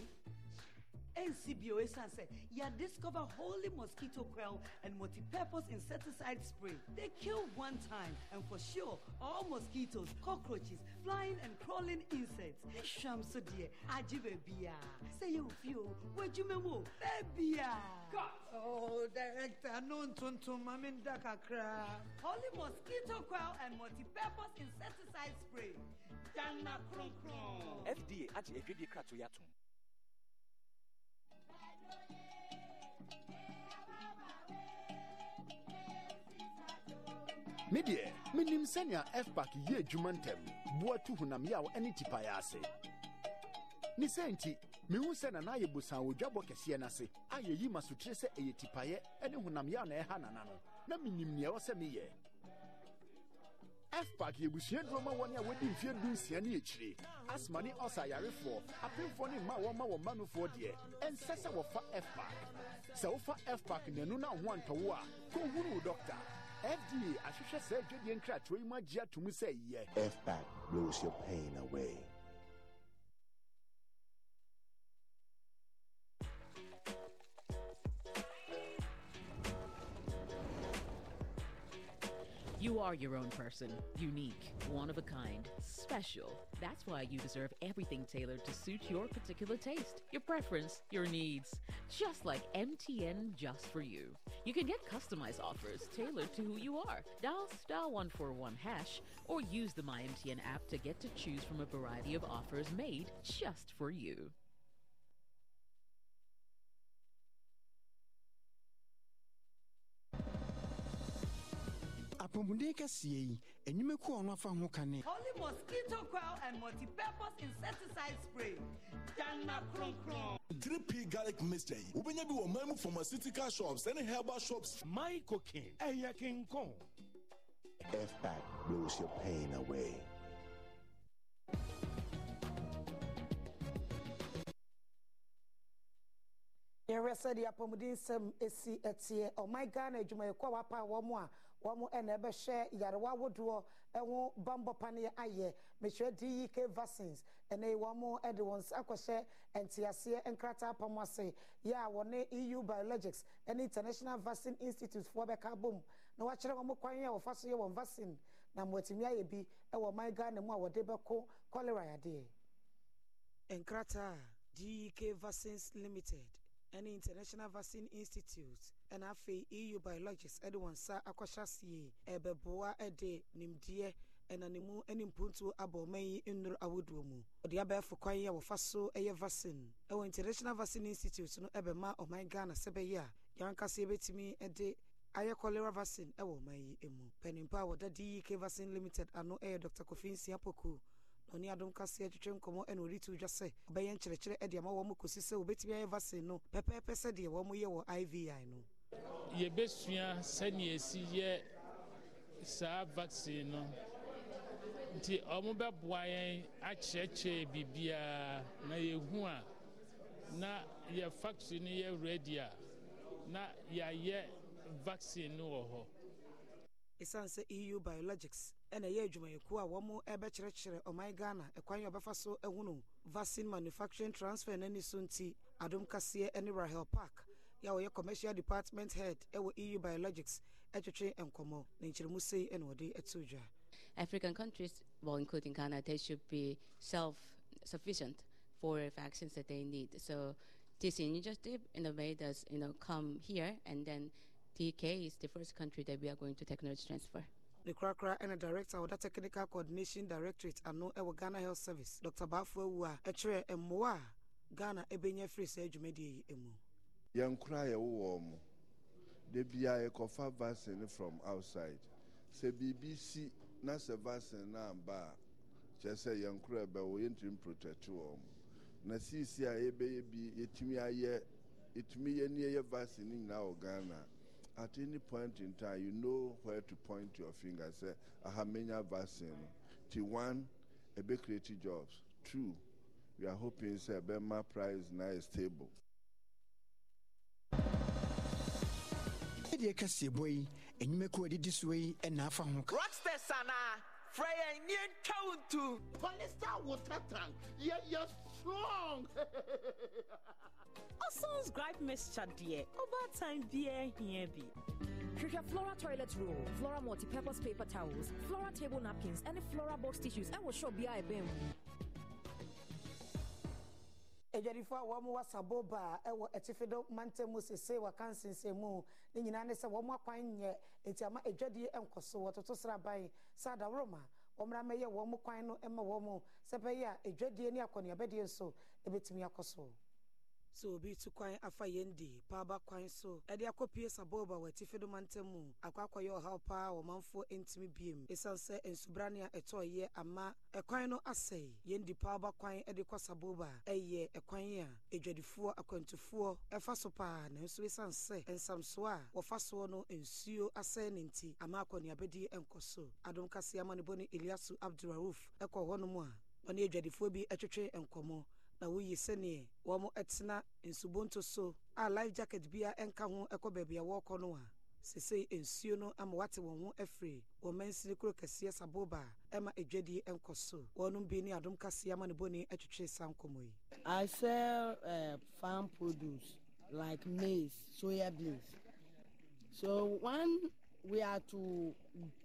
Ɛnsi bio ɛsiane sɛ yɛadiscover holy mosquito coil and multi-purpose insecticide spray they kill one time and for sure all mosquitoes cockroaches flying and crawling insects hwam so deɛ agye baabia sɛ yɛwo fie o w'adwuma mu o baabia Oh, director, no ntontom, ma me nda kakra. Holy mosquito coil and multi-purpose insecticide spray. Dana kron kron. fda agye adwadie krato yi atom me deɛ menim sɛnea fpak yɛ adwuma ntɛm boa tu honam yaw ne tipaeɛ ase ne sɛ nti mehu sɛ nana ayɛ bosan wɔ dwabɔ kɛseɛ no ase a yɛyi ma sotire sɛ ɛyɛ tipaeɛ ne honam yaw na ɛha nana no na menim nea ɛwɔ sɛ meyɛ fpak yɛbusua duro ma wɔne a wɔdi mfeɛ du nsia ne akyire asma ne ɔsa ayarefoɔ apemfoɔ ne mma a wɔma wɔn manofoɔ deɛ ɛnsɛ sɛ wɔfa fpak sɛ wofa fpak nanu na wo ho antɔwo a kɔhunu wo dɔkta. Fda ahwehwɛ saa adwadie nkratoɔ yi mu agye ato mu sɛ yɛ FPAC blows your pain away. You are your own person, unique, one of a kind, special. That's why you deserve everything tailored to suit your particular taste, your preference, your needs. Just like MTN Just for You. You can get customized offers tailored to who you are. Dial star 141 hash or use the MyMTN app to get to choose from a variety of offers made just for you. Apɔmuden kɛseɛ yi enyimako a ɔno afa ho kane Holy mosquito coil and multi-purpose insecticide spray. Dana kron kron. 3p garlic mixture yi wobɛnya bi wɔ man mu pharmaceutical shops ɛne herbal shops my cooking ɛyɛ kinkɔn FPAC blows your pain away. yɛhwɛ sɛdeɛ apɔmuden nsɛm ɛsi ɛteɛ ɔman ghana adwumayɛkɔ wapa a wɔn a wɔn ɛna ɛbɛhwɛ yarewa ahodoɔ ɛho bambɔ paneɛ ayɛ mehyɛ dek vaccines. Yi wɔn ɛde wɔn nsa akɔhyɛ nteaseɛ nkrataa apam ase yɛ a wɔne eu biologics ɛne international vaccine institute foɔ bɛka abom na wakyerɛ wɔn kwan a wɔfa so yɛ wɔn vaccine. Na wɔatumi ayɛ bi ɛwɔ ɔman ghana mu a wɔde bɛko cholera yadeɛ nkrataa dek vaccines limited ɛne international vaccine institute ɛna afei eu biologics ɛde wɔn nsa akɔhyɛ aseɛ ɛbɛboa ɛde nimdeɛ ɛna ne mu ɛne mpuntuo abɔ ɔman yi nnuro ahodoɔ mu. Ɔde abɛɛfo kwan a wɔfa so ɛyɛ vaccine. Ɛwɔ international vaccine institute no ɛbɛma ɔman ghana sɛ bɛyɛ a yɛankasa yɛbɛtumi ɛde ayɛ cholera vaccine ɛwɔ ɔman yi mu. Panimpa a wɔda dek vaccine limited ano ɛyɛ dr kofi nsiapoko na ɔne adom kaseɛ twetwe nkɔmmɔ ɛna ɔde to dwa sɛ ɔbɛyɛ nkyerɛkyerɛ ɛde ama wɔn kɔsi sɛ wɔbɛtumi ayɛ vaccine no pɛpɛɛpɛ sɛdeɛ wɔn yɛ wɔ ivi no yɛbɛsua sɛnea esi yɛ saa vaccine no. Nti ɔmo bɛboa yɛn akyerɛkyerɛ biribiara na yɛhu a na yɛ factory no yɛ ready a na yɛayɛ vaccine no wɔ hɔ. Ɛsiane sɛ eu biologics ɛna ɛyɛ adwumayɛkuo a wɔn ɛbɛkyerɛkyerɛ ɔman ghana ɛkwan a ɔbɛfa so ahunu vaccine manufacturing transfer n'ani so nti adom kaseɛ ne rahel park yɛ a wɔyɛ commercial department head ɛwɔ eu biologics ɛtwetwe nkɔmmɔ na nkyerɛmu sei ɛna wɔde ɛto dwa African countries, well, including Ghana, they should be self-sufficient for vaccines that they need. So this initiative, in a way, does you know come here, and then TK is the first country that we are going to technology transfer. ne korakora ɛna director of the technical coordination directorate ano ɛwɔ ghana health service dr baffour awuah a ɛkyerɛ mmoa a ghana ɛbɛnya firi saa dwumadie yi mu yɛn kora yɛwo wɔ mo da bia yɛkɔfa vaccine from outside. Sɛ biribi si na sɛ vaccine no amba a kyerɛ sɛ yɛn kora bɛwɔ yɛntumi protect wɔ mo na siisi a yɛbɛyɛ bi yɛtumi ayɛ yɛtumi yɛ ne yɛyɛ vaccine no nyinaa wɔ ghana. At any point in time you know where to point your finger say aha menya vaccine. Ti one ebe create jobs. Two we are hoping say ebema price na is stable. Ɛdeɛ kɛseɛ bɔ yi enyimako a ɛdidi soɔ yi ɛna afa ho ka. Rockstars anaa frɛ yɛn ne yɛntwa wo ntu. Polista water tank yɛyɛ strong. [LAUGHS] Oson's gripe mixture deɛ ɔba time biara hia bi Hwehwɛ Flora toilet roll, Flora multi-purpose paper towels, Flora table napkins, and Flora box tissues. ɛwɔ shop bi a ɛbɛn mu. adwadifo a wɔn wɔ saboba a ɛwɔ atifido mantam mu. Sese waka nsensɛmu ne nyinaa ne sɛ wɔn akwan nyɛ eti ama adwadie nkɔ so wɔtoto sraban sɛ adaworoma wɔn mmeramɛ yɛ wɔn kwan no ma wɔn sɛ bɛyɛ a adwadie ne akɔneabɛdeɛ nso ebɛtumi akɔ so sɛ obi tu kwan afa yɛn di paaba kwan so. Ɛde akɔpie saboba wɔ atifi do mantam mu. Akɔ akɔyɛ ɔhaw paa wɔ manfoɔ ntumi biem. Ɛsiane sɛ nsubrane a ɛtɔɔyɛ ama ɛkwan no asɛe yɛn di paaba kwan de kɔ saboba. Ɛyɛ ɛkwan a adwadifoɔ akwantufoɔ ɛfa so paa. Nanso ɛsiane sɛ nsamsoɔ a wɔfa soɔ no nsuo asɛe ne nti ama akɔneabɛdi nkɔ so. Adom kaseɛ ama ne bɔ ne eliasu abduraruf ɛkɔ hɔnom a ɔne adwadifoɔ bi ɛtwetwe nkɔmmɔ na woyi sɛneɛ wɔn tena nsubonto so a life jacket bia nka ho kɔ baabi a wɔrekɔ no a sesei nsuo no ama wate wɔn ho afiri wɔn mansini kuro kɛseɛ saboba ɛma adwadie nkɔ so wɔnom bi ne adom kaseɛ ama ne bɔne atwitwe saa nkɔmmɔ yi I sell uh, farm produce like maize, soya beans. So when we are to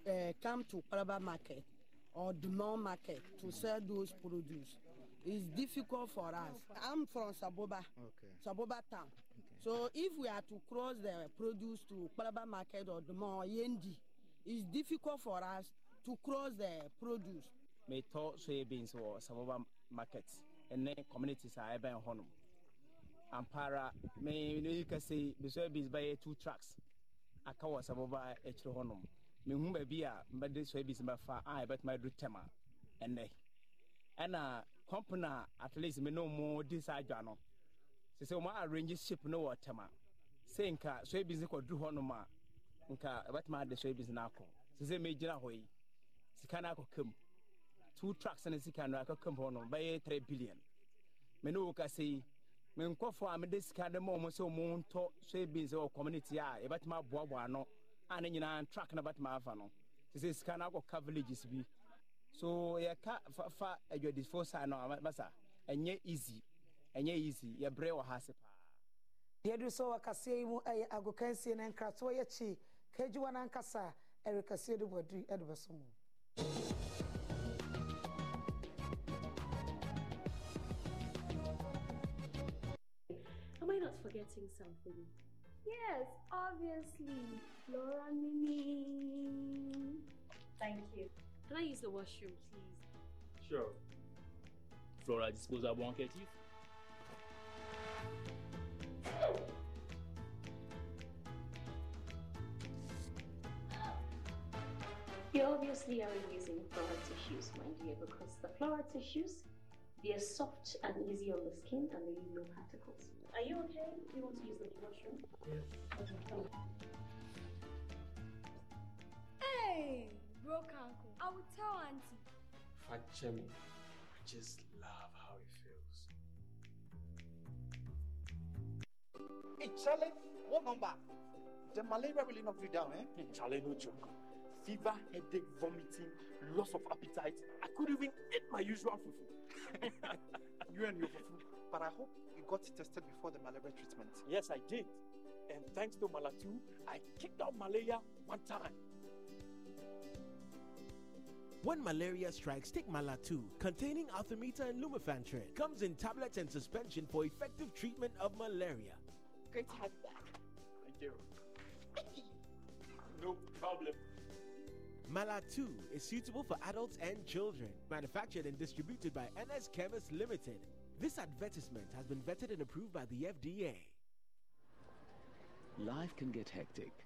uh, come to Palaba market or Dumont market to sell those produce, it's difficult for us. I'm from Saboba, Okay. Saboba town. So if we are to cross the produce to Palaba market or the or Yendi, it's difficult for us to cross the produce. metɔ soybeans wɔ saboba market ɛne communities are a ɛbɛn hɔnom ampara me ne kɛse me soybeans bɛyɛ two trucks aka wɔ saboba akyire hɔnom mehu baabi a mbɛde soybeans bɛfa a ɛbɛtumi aduru tɛm a ɛnɛ ɛna company at least me ne ɔmo di saa adwa no sɛ sɛ arrange ship no wɔ tɛm a sɛ nka soybeans kɔduru hɔnom a nka ɛbɛtumi ade soybeans no akɔ sɛ sɛ megyina hɔ yi. Sika no akɔ kam two trucks ne sika no akɔ kam hɔ no bɛyɛ three billion. Me ne wo ka sɛ yi me nkɔfoɔ a mede sika de ma ɔmo sɛ ɔmo ntɔ soybeans wɔ community a yɛbɛtumi aboaboa ano a ne nyinaa truck no bɛtumi afa no. Sɛ sɛ sika no akɔka villages bi so yɛka fa fa eh, adwadifoɔ saa no a masa ɛnyɛ easy ɛnyɛ easy yɛbrɛ wɔ ha ase paa deɛ du so wɔ yi mu ɛyɛ agokansie ne nkratoɔ yɛkyi kagyiwa no ankasa ɛre kaseɛ de bɔadu ɛde bɛso mu Am I not forgetting something? Yes, obviously. Laura Mimi. Thank you. Can I use the washroom, please? Sure. Flora disposable handkerchief. You obviously are using flora tissues, my dear, because the flora tissues They are soft and easy on the skin and they leave no particles. Are you okay? Do you want to use the washroom? Yes. Okay, come on. Hey, broke uncle. I will tell auntie. Fachemi, I just love how it feels. Hey, Charlie, what number? The malaria really knocked you down, eh? Charlie, no joke. Fever, headache, vomiting, loss of appetite. I couldn't even eat my usual fufu. [LAUGHS] you and your fufu. But I hope you got tested before the malaria treatment. Yes, I did. And thanks to Malatu, I kicked out malaria one time. When malaria strikes, take Malatu, containing Artemether and Lumefantrine. Comes in tablets and suspension for effective treatment of malaria. Great to have you back. Thank you. no problem. Malatu is suitable for adults and children. Manufactured and distributed by NS Chemist Limited. This advertisement has been vetted and approved by the FDA. Life can get hectic.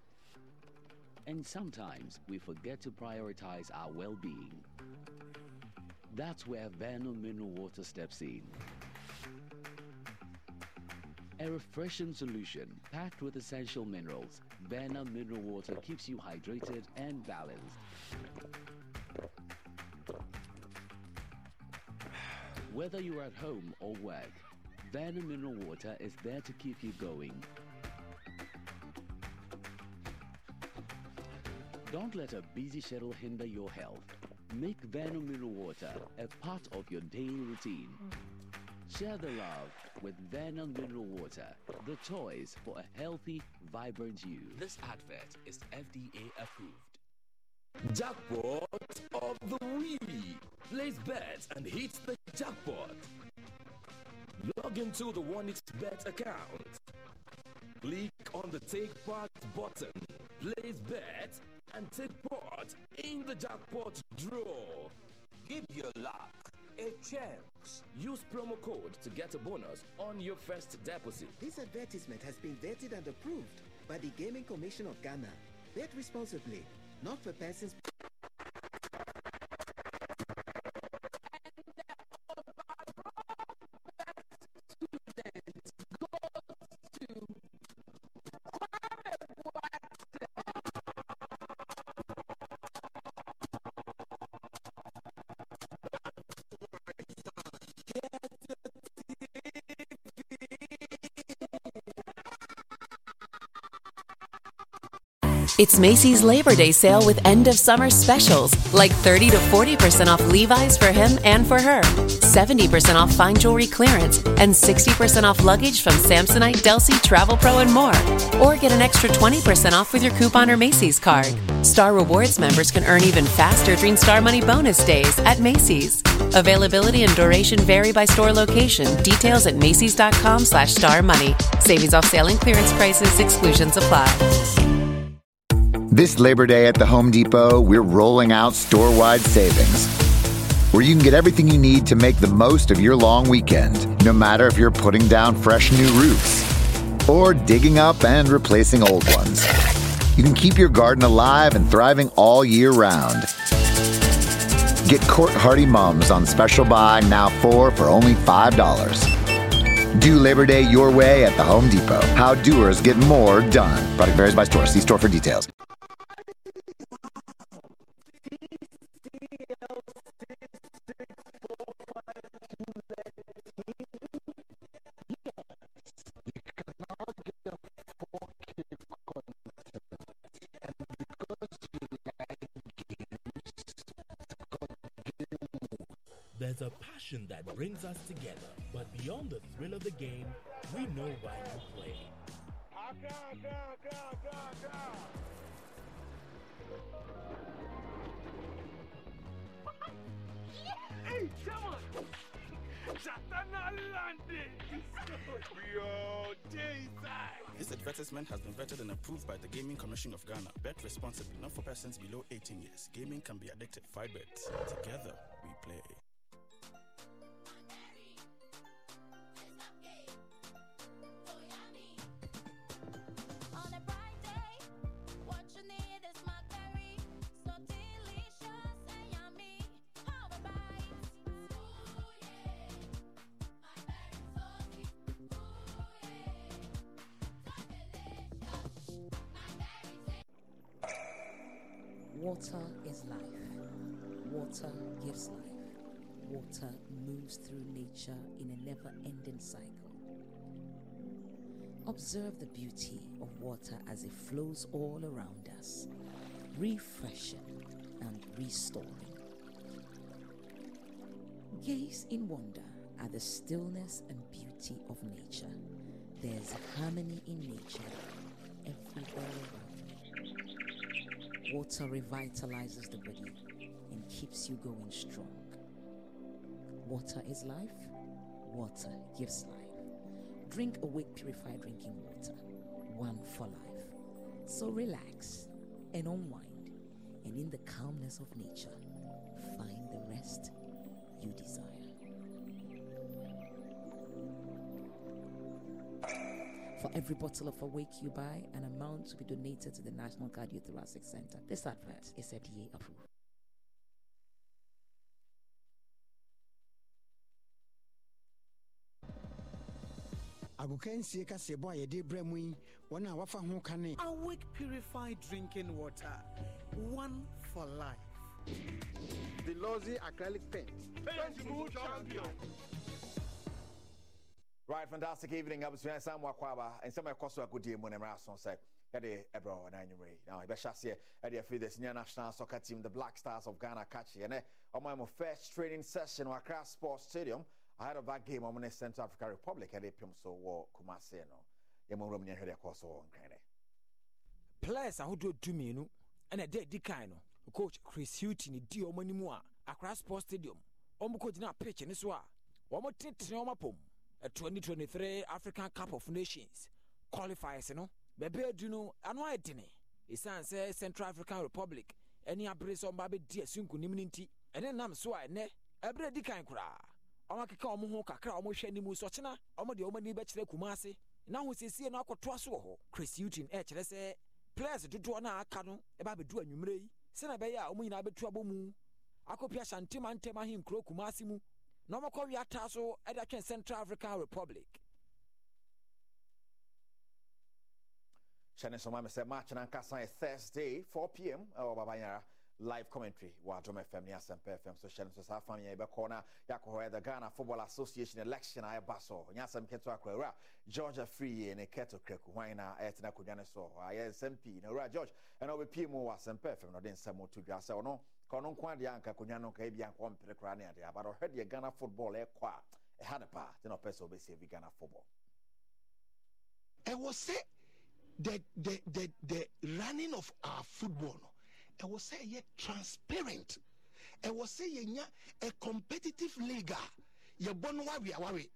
And sometimes we forget to prioritize our well being. That's where Verna Mineral Water steps in. A refreshing solution packed with essential minerals, Verna Mineral Water keeps you hydrated and balanced. Whether you're at home or work, Verna Mineral Water is there to keep you going. Don't let a busy schedule hinder your health. Make Verna Mineral Water a part of your daily routine. Share the love with Verna Mineral Water, the choice for a healthy, vibrant you. This advert is FDA approved. Jackpot of the week. Place bets and hit the jackpot. Log into the 1xBet account. Click on the Take Part button. Place bet and take part in the jackpot draw. Give your luck a chance. Use promo code to get a bonus on your first deposit. This advertisement has been vetted and approved by the Gaming Commission of Ghana. Bet responsibly, not for persons. It's Macy's Labor Day sale with end of summer specials, like 30 to 40% off Levi's for him and for her, 70% off fine jewelry clearance, and 60% off luggage from Samsonite, Delsey, Travelpro, and more. Or get an extra 20% off with your coupon or Macy's card. Star Rewards members can earn even faster during Star Money bonus days at Macy's. Availability and duration vary by store location. Details at macys.com slash star money. Savings off sale and clearance prices. Exclusions apply. This Labor Day at the Home Depot, we're rolling out store wide savings where you can get everything you need to make the most of your long weekend, no matter if you're putting down fresh new roofs or digging up and replacing old ones. You can keep your garden alive and thriving all year round. Get Quart Hardy Mums on special buy now four for only $5. Do Labor Day your way at the Home Depot. How doers get more done. Product varies by store. See store for details. Brings us together, but beyond the thrill of the game, we know why you play. Hey, This advertisement has been vetted and approved by the Gaming Commission of Ghana. Bet responsibly, not for persons below 18 years. Gaming can be addictive. Five bets. Together, we play. Moves through nature in a never ending cycle. Observe the beauty of water as it flows all around us, refreshing and restoring. Gaze in wonder at the stillness and beauty of nature. There's harmony in nature everywhere around. Water revitalizes the body and keeps you going strong. Water is life. Water gives life. Drink Awake Purified Drinking Water. One for life. So relax and unwind, and in the calmness of nature, find the rest you desire. For every bottle of Awake you buy, an amount to be donated to the National Cardiothoracic Center. This advert is FDA approved. Agokansie kaseɛbɔ a yɛde brɛ mu yi wɔn a wafa ho ka ne Awake purified drinking water. One for life. The Lozi acrylic paint. Paintable champion. Right, fantastic evening. I was doing some wakwaba and some of course I could deal with them around say. Eddie Ebro and anyway. Now, I shall say Eddie for the senior national soccer team, the Black Stars of Ghana, catch and on my first training session at Accra Sports Stadium. ahead of that game ɔmo ne central african republic ɛde pem so wɔ kumase no. Yɛn mo nwura mu ni ahwɛ deɛ ɛkɔ so wɔ nkran dɛ. players ahodoɔ du mmienu ɛna ɛdɛ edi kan no coach chris hilton di wɔn anim a akra sports stadium. Wɔn kɔ gyina pitch ne so a wɔn tenetene wɔn apɔm ɛtɔni twenty 2023 african cup of nations qualifiers you know. We're no bɛɛbɛ edu no ano ayɛ dene esan sɛ central african republic. Ɛne abere sɛ ɔmo abɛdi ɛso nkunim ne nti ɛne nam so a ɛnɛ ɛbrɛ edi kan koraa. Ɔmo akeka ɔmo ho kakra ɔmo hwɛ anim so ɔkyena ɔmo deɛ ɔmo ani bɛkyerɛ kumase na ahosiesie no akɔtoa so wɔ hɔ. Chris houghton ɛkyerɛ sɛ players dodoɔ no a aka no ɛba abɛdu anwummerɛ yi. Sɛna ɛbɛyɛ a ɔmo nyinaa bɛtu abɔ mu. Akɔpia hyantema ntɛm ahenkuro kumase mu. Na ɔmɔkɔ wi ataa so ɛde atwɛn central african republic. Shannon Somame said match and Ankasa is Thursday, 4 p.m. Oh, Babanyara. Live commentary. Wa Drum FM ni Asempa FM so Shannon so sa family be corner yako the Ghana Football Association election ay baso nyasam keto akwa George Afriyie ne Kurt Okraku. Hwan na etina kodwane so. Ay SMP na ra George. And obe pie mu wa Asempa FM no den samo to dwa se ono kono nkwa de anka kodwane no ka e bia nkwa mpere kra ne ade abaro hwede Ghana football e kwa. Eh, e ha ne pa te no person obe save Ghana football. Ɛwɔ sɛ the the the the running of our football no ɛwɔ sɛ ɛyɛ transparent. Ɛwɔ sɛ yɛnya a competitive league a yɛbɔ no wawe a wawe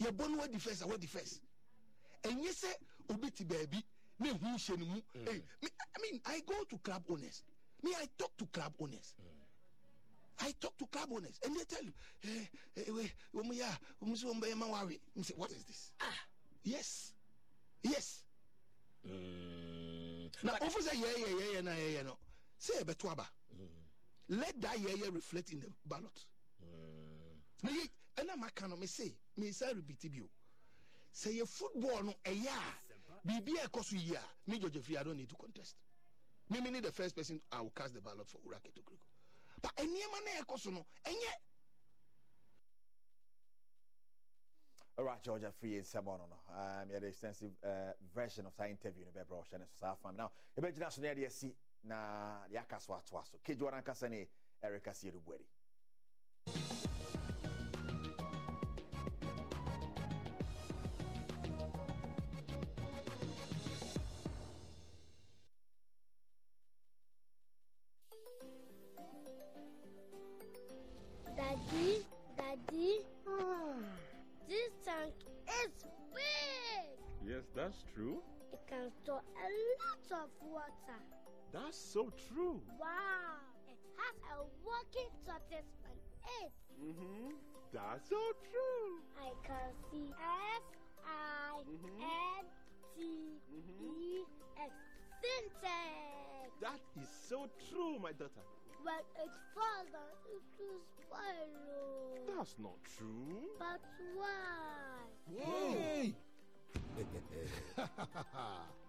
yɛbɔ no wadi first a wadi first ɛnyɛ sɛ obi ti baabi na ehu hyɛ ne mu. Eh, i mean i go to club owners. Me i talk to club owners. I talk to club owners. And they tell you, eh, eh, we, yeah, so, eh, man, worry. You say, what is this? Ah, yes, yes. Now, officer, yeah, yeah, yeah, yeah, no, yeah, yeah, no. sɛ yɛbɛto aba let that year year reflect in the ballot. Na yɛ ɛna maka no mese mesa rebiti bio sɛ yɛ football no ɛyɛ a biribi a ɛkɔ so yie a me george afiri i don't need to contest. Mimi ne the first person i will cast the ballot for owura ketokuriko but nneɛma na ɛkɔ so no ɛnyɛ Ora Georgia free in seven on. Um, yeah, the extensive uh, version of that interview in the Bebra Ocean and South Farm. Now, imagine bet you national see na deɛ so atoa so kedwoara ankasa ne ɛreka no buari That's so true. Wow, it has a working tortoise on it. Mm-hmm. That's so true. I can see F I N T E X Syntex. That is so true, my daughter. When it falls down, it will spoil. That's not true. But why? Hey! [LAUGHS] [LAUGHS]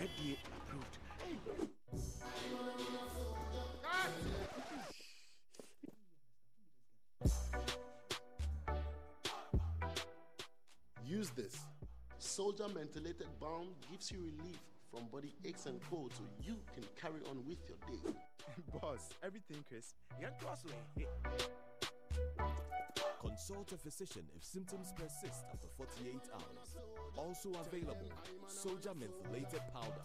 FDA approved. Use this. Soldier Mentholated Balm gives you relief from body aches and colds so you can carry on with your day. [LAUGHS] Boss, everything crisp. Young crossway. Consult a physician if symptoms persist after 48 hours. Also available, Soldier Mentholated Powder.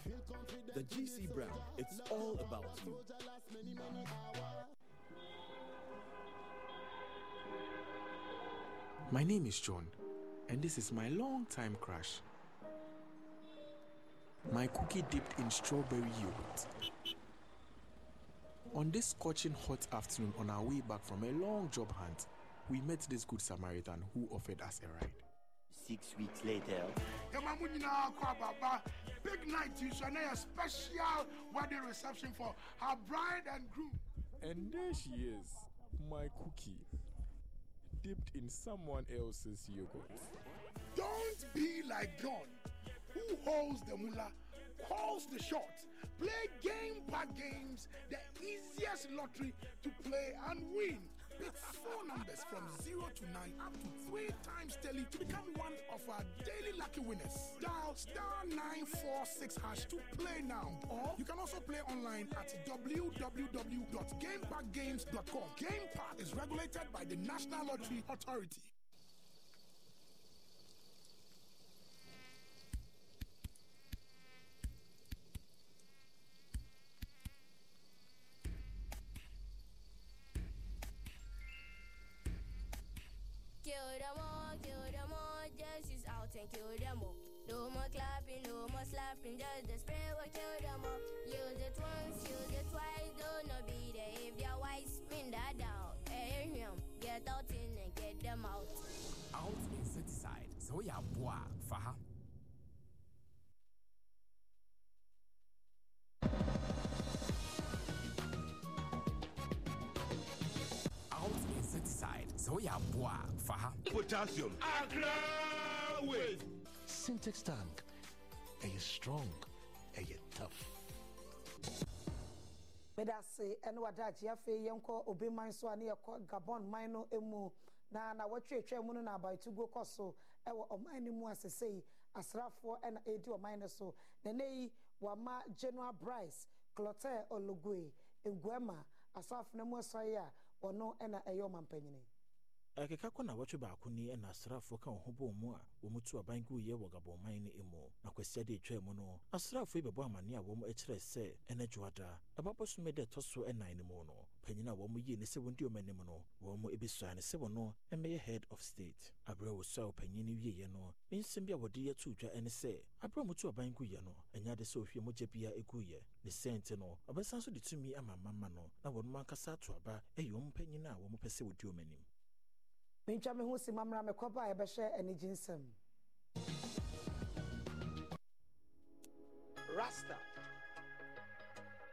The GC brand, it's all about you. My name is John, and this is my long-time crush. My cookie dipped in strawberry yogurt. On this scorching hot afternoon on our way back from a long job hunt, we met this good Samaritan who offered us a ride. Six weeks later, Yamamu nyinaa kɔ ababa big night yi so na yɛ special wedding reception for her bride and groom. And there she is, my cookie, dipped in someone else's yogurt. Don't be like John, who holds the mullah, calls the shots, play game pack games, the easiest lottery to play and win. Pick four numbers from 0 to 9 up to 3 times daily to become one of our daily lucky winners. Dial star 946 hash to play now. Or you can also play online at www.gamepackgames.com. Game Park is regulated by the National Lottery Authority. Kill them all. No more clapping, no more slapping, just the spray will kill them all. Use it once, use it twice, don't not be there if they're wise, spin that down. Hey, him, get out in and get them out. out insecticide so woyɛ aboa a fa ha out insecticide sɛ woyɛ aboa a fa ha Potassium. Syntex tank. You strong? You tough? mede ase ɛne wadagye afei yɛnkɔ obi man so a ne yɛkɔ gabon man no mu na na wɔtwetwa mu no na abaetugo kɔ so ɛwɔ ɔman no mu a sesei asraafoɔ ɛna ɛredi ɔman no so na yi wama general bryce clotaire ologoe nguama asraafo no mu asɔre a ɔno ɛna ɛyɛ ɔmampanyini ɛkeka kɔ na wɔtwe baako ni ɛna asraafoɔ ka wɔn ho bɔɔ mu a wɔn tu aban guiɛ wɔ gabɔnman no mu. Na kwasia de atwa mu no asraafoɔ yi bɛbɔ amane a wɔn kyerɛ sɛ ɛnɛ dwoada ɛbabɔ so mɛdɛ ɛtɔ so ɛnan no mu no panyin a wɔn yie ne sɛ wɔn di wɔn anim no wɔn ebisua ne sɛ wɔn ɛmɛyɛ head of state. Aberɛ wɔsua ɔpanyin no wieɛ no nsɛm bi a wɔde yɛto dwa ɛne sɛ aberɛ a wɔtu aban guiɛ no ɛnyɛ ade sɛ ohwie mogya bia eguiɛ ne sɛnti no ɔbɛsan so de tumi ama mama no na wɔn ankasa ato aba ɛyɛ wɔn panyin a wɔn pɛ sɛ wɔdi wɔn anim mentwa me ho si mammra mekɔba a yɛbɛhyɛ anigye nsɛm Rasta.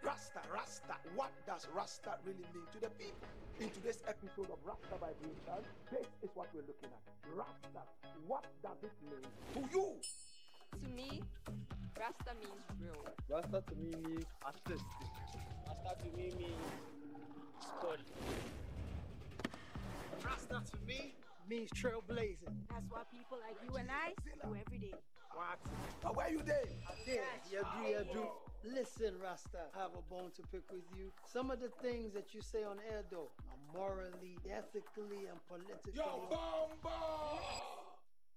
Rasta, Rasta. What does Rasta really mean to the people? In today's episode of Rasta by Vibration, this is what we're looking at. Rasta. What does it mean to you? To me, Rasta means real. Rasta to me means artistic. Rasta to me means study. Rasta to me means trailblazing. That's what people like you and I do every day. What? Oh, where you there? Yeah, yeah, do, yeah, do. Listen, Rasta, I have a bone to pick with you. Some of the things that you say on air, though, are morally, ethically, and politically. Yo, Bombo!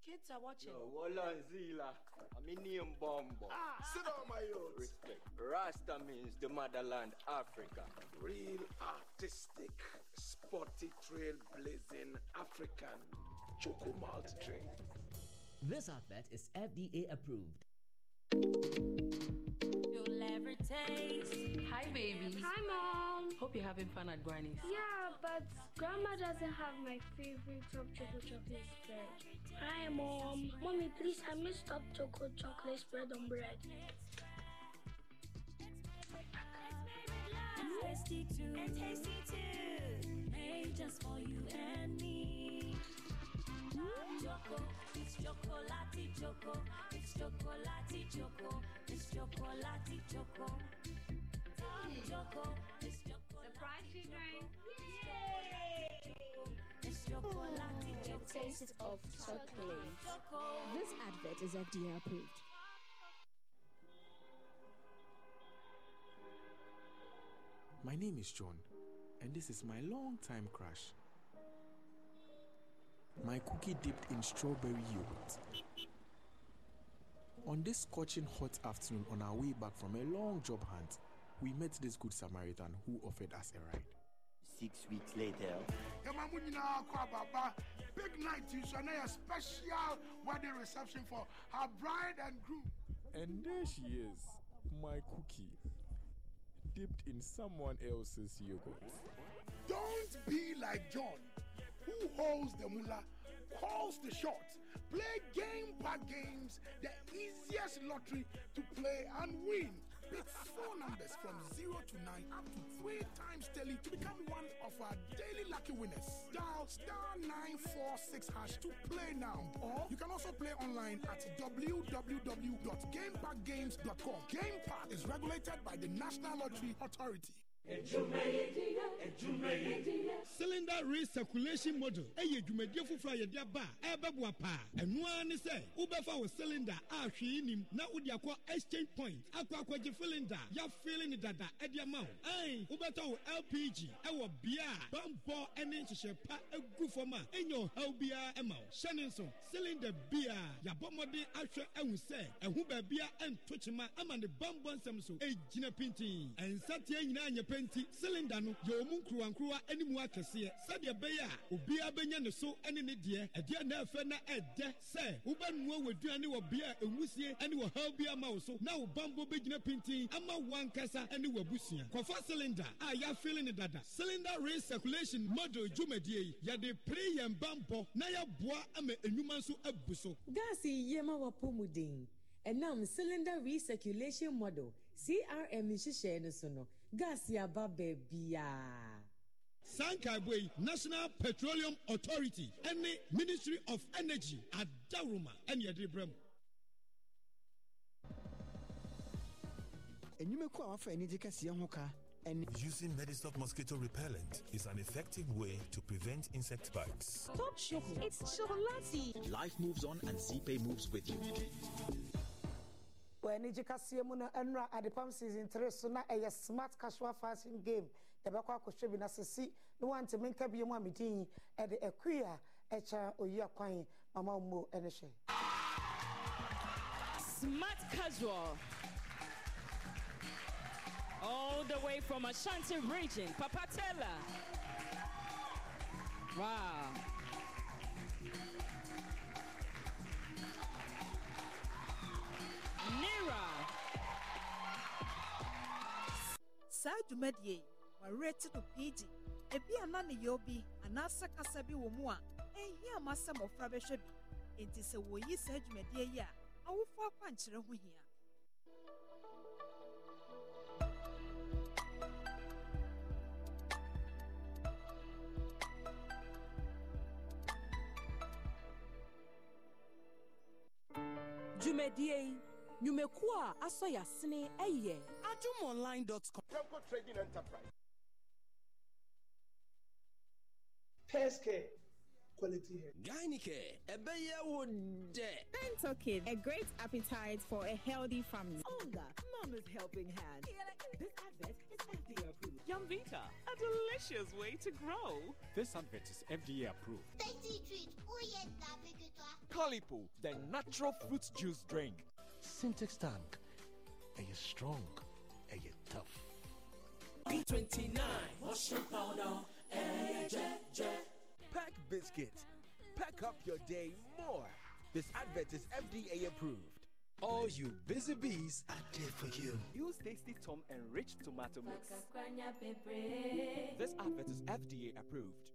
Kids are watching. Yo, Walla Zila. I'm in name Bombo. Ah, sit down, my youth. Respect. Rasta means the motherland, Africa. Real artistic, sporty, trailblazing African choco malt drink. This advert is FDA approved. You'll ever taste. Hi, baby. Hi, Mom. Hope you're having fun at Granny's. Yeah, but Grandma doesn't have my favorite top chocolate chocolate spread. Hi, Mom. Mommy, please, I missed top chocolate chocolate spread on bread. Tasty too. And tasty too. Made just for you and me. Choco, it's chocolati choco. It's chocolati choco. It's chocolati choco. Choco, it's chocolati Surprise children. It's chocolati The choco. taste of chocolate. This advert is FDA approved. My name is John, and this is my long-time crush. My cookie dipped in strawberry yogurt. On this scorching hot afternoon, on our way back from a long job hunt, we met this good Samaritan who offered us a ride. Six weeks later, Yɛma mo nyinaa kɔ big night yi so na yɛ special wedding reception for her bride and groom. And there she is, my cookie, dipped in someone else's yogurt. Don't be like John, who holds the mullah, calls the shots, play game by games, the easiest lottery to play and win. Pick four numbers from 0 to 9 up to 3 times daily to become one of our daily lucky winners. Dial star 946 hash to play now. Or you can also play online at www.gamepackgames.com. Game Park is regulated by the National Lottery Authority. Cylinder recirculation model ɛyɛ dwumadie foforɔ a yɛde aba a ɛbɛboa paa ɛno ara ne sɛ wobɛfa wo cylinder a hwee nim na wode akɔ exchange point. Akɔ akɔgye cylinder yɛafeele ne dada ɛde ama wo ɛn wobɛtɔ wo lpg ɛwɔ bea a bambɔ ne nhyehyɛ pa agu fam a ɛnya ɔhaw biara ɛma wo hyɛ ne nso cylinder bia. Yɛabɔ mmɔden ahwɛ ahu sɛ ɛho baabia ɛnto kyema ama ne bambɔ nsɛm so ɛgyina pintin ɛnsateɛ nyinaa nyɛ pɛ nti cylinder no yɛ ɔmu nkuruwankuruwa animu akɛseɛ. Sɛdeɛ ɛbɛyɛ a obiara bɛnya ne so ne ne deɛ. Ɛdeɛ na ɛfɛ na ɛdɛ sɛ wobɛnoa w'aduane wɔ bea a ɛnwusie ne wɔhaw bi ama wo so. Na wo bambɔ bɛgyina pintin ama wankasa ne w'abusua. Kɔfa cylinder a yɛafele ne dada. Cylinder recirculation model dwumadie yi yɛde pere yɛn bambɔ na yɛaboa ama enwuma nso abu so. Gaasi yie mu den. Ɛnam cylinder recirculation model crm nhyehyɛe no so no gaasi aba baabiaa saa nkaebɔ yi national petroleum authority ne ministry of energy adaroma ɛne yɛde brɛ mu enyimako a wafa anigye kɛseɛ ho ka Using Medistop mosquito repellent is an effective way to prevent insect bites. Top chocolate. It's chocolatey. Life moves on and ZPay moves with you. Wɔ anigye kaseɛ mu no ɛnora adepam season 3 so na ɛyɛ smart casual fashion game yɛbɛkɔ akɔhwɛ bi na sesi ne wantemi nka bio mu a medin ɛde akui a ɛkyɛ oyi akwan mama mmo ɛne hwɛ Smart casual. All the way from Ashanti region, Papatella. Wow. Saa dwumadie yi wɔawerɛte no pg ebi ana ne yɛ obi anaasɛ kasa bi wɔ mu a ɛnhia ma sɛ mmɔfra bɛhwɛ bi. Enti sɛ wɔyi saa dwumadie yi a awofo akwankyerɛ ho hia. Dwumadie yi nnwumakuo a asɔ yɛasene ɛyɛ adumonline.com Temple Trading Enterprise. Pescare, quality hair. Gynike, ɛbɛyɛ wo dɛ. Pentokin, a great appetite for a healthy family. Olga, Mama's helping hand. This advert is FDA approved. Yumvita, a delicious way to grow. This advert is FDA approved. Tasty treat. Yes, avec. Calipo, the natural fruit juice drink. Syntex tank. Are you strong? Tough? B29, washing powder, eh. Pack biscuits. Pack up your day more. This advert is FDA approved. All you busy bees are there for you. Use Tasty Tom enriched tomato mix. This advert is FDA approved.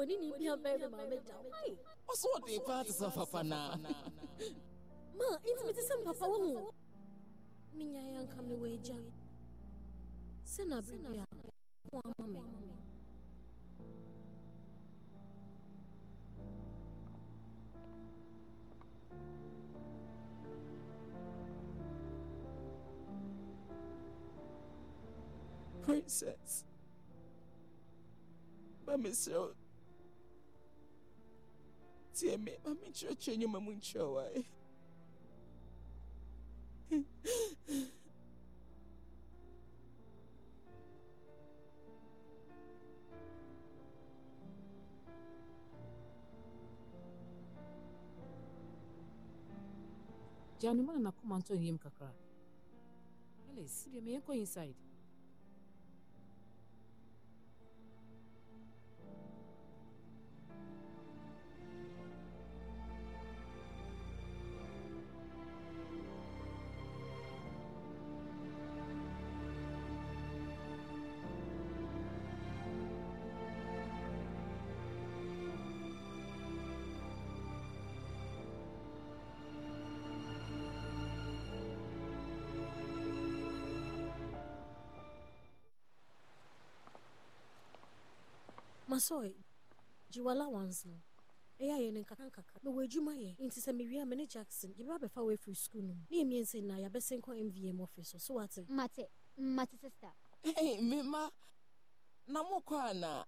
Ima nipa bɔne ni bi abɛn me maame da. Ai, ɔsɛ ɔde paa te sɛ papa naa ma, nti mete sɛ me papa wɔ ho. Menya ya nka me wɔ agya. Sɛ na bere a wo ama me. princess ma mesrɛ wo tie me ma menkyerɛkyerɛ nnwoma mu nkyerɛ wae Janu mana nakoma ntɔ yam kakra. Alice, deɛ meyɛnkɔ inside. Gyiwala once no. ɛyɛ ayɛ no? Nkaka nkaka mewɔ adwuma yɛ nti sɛ mewie a me ne jackson yɛbɛba bɛfa wo afiri skul no? Mu ne yɛmiɛnsa nyinaa yɛabɛsen kɔ mvm office so so wate mate mate sister. Hey, mema na mokɔ ana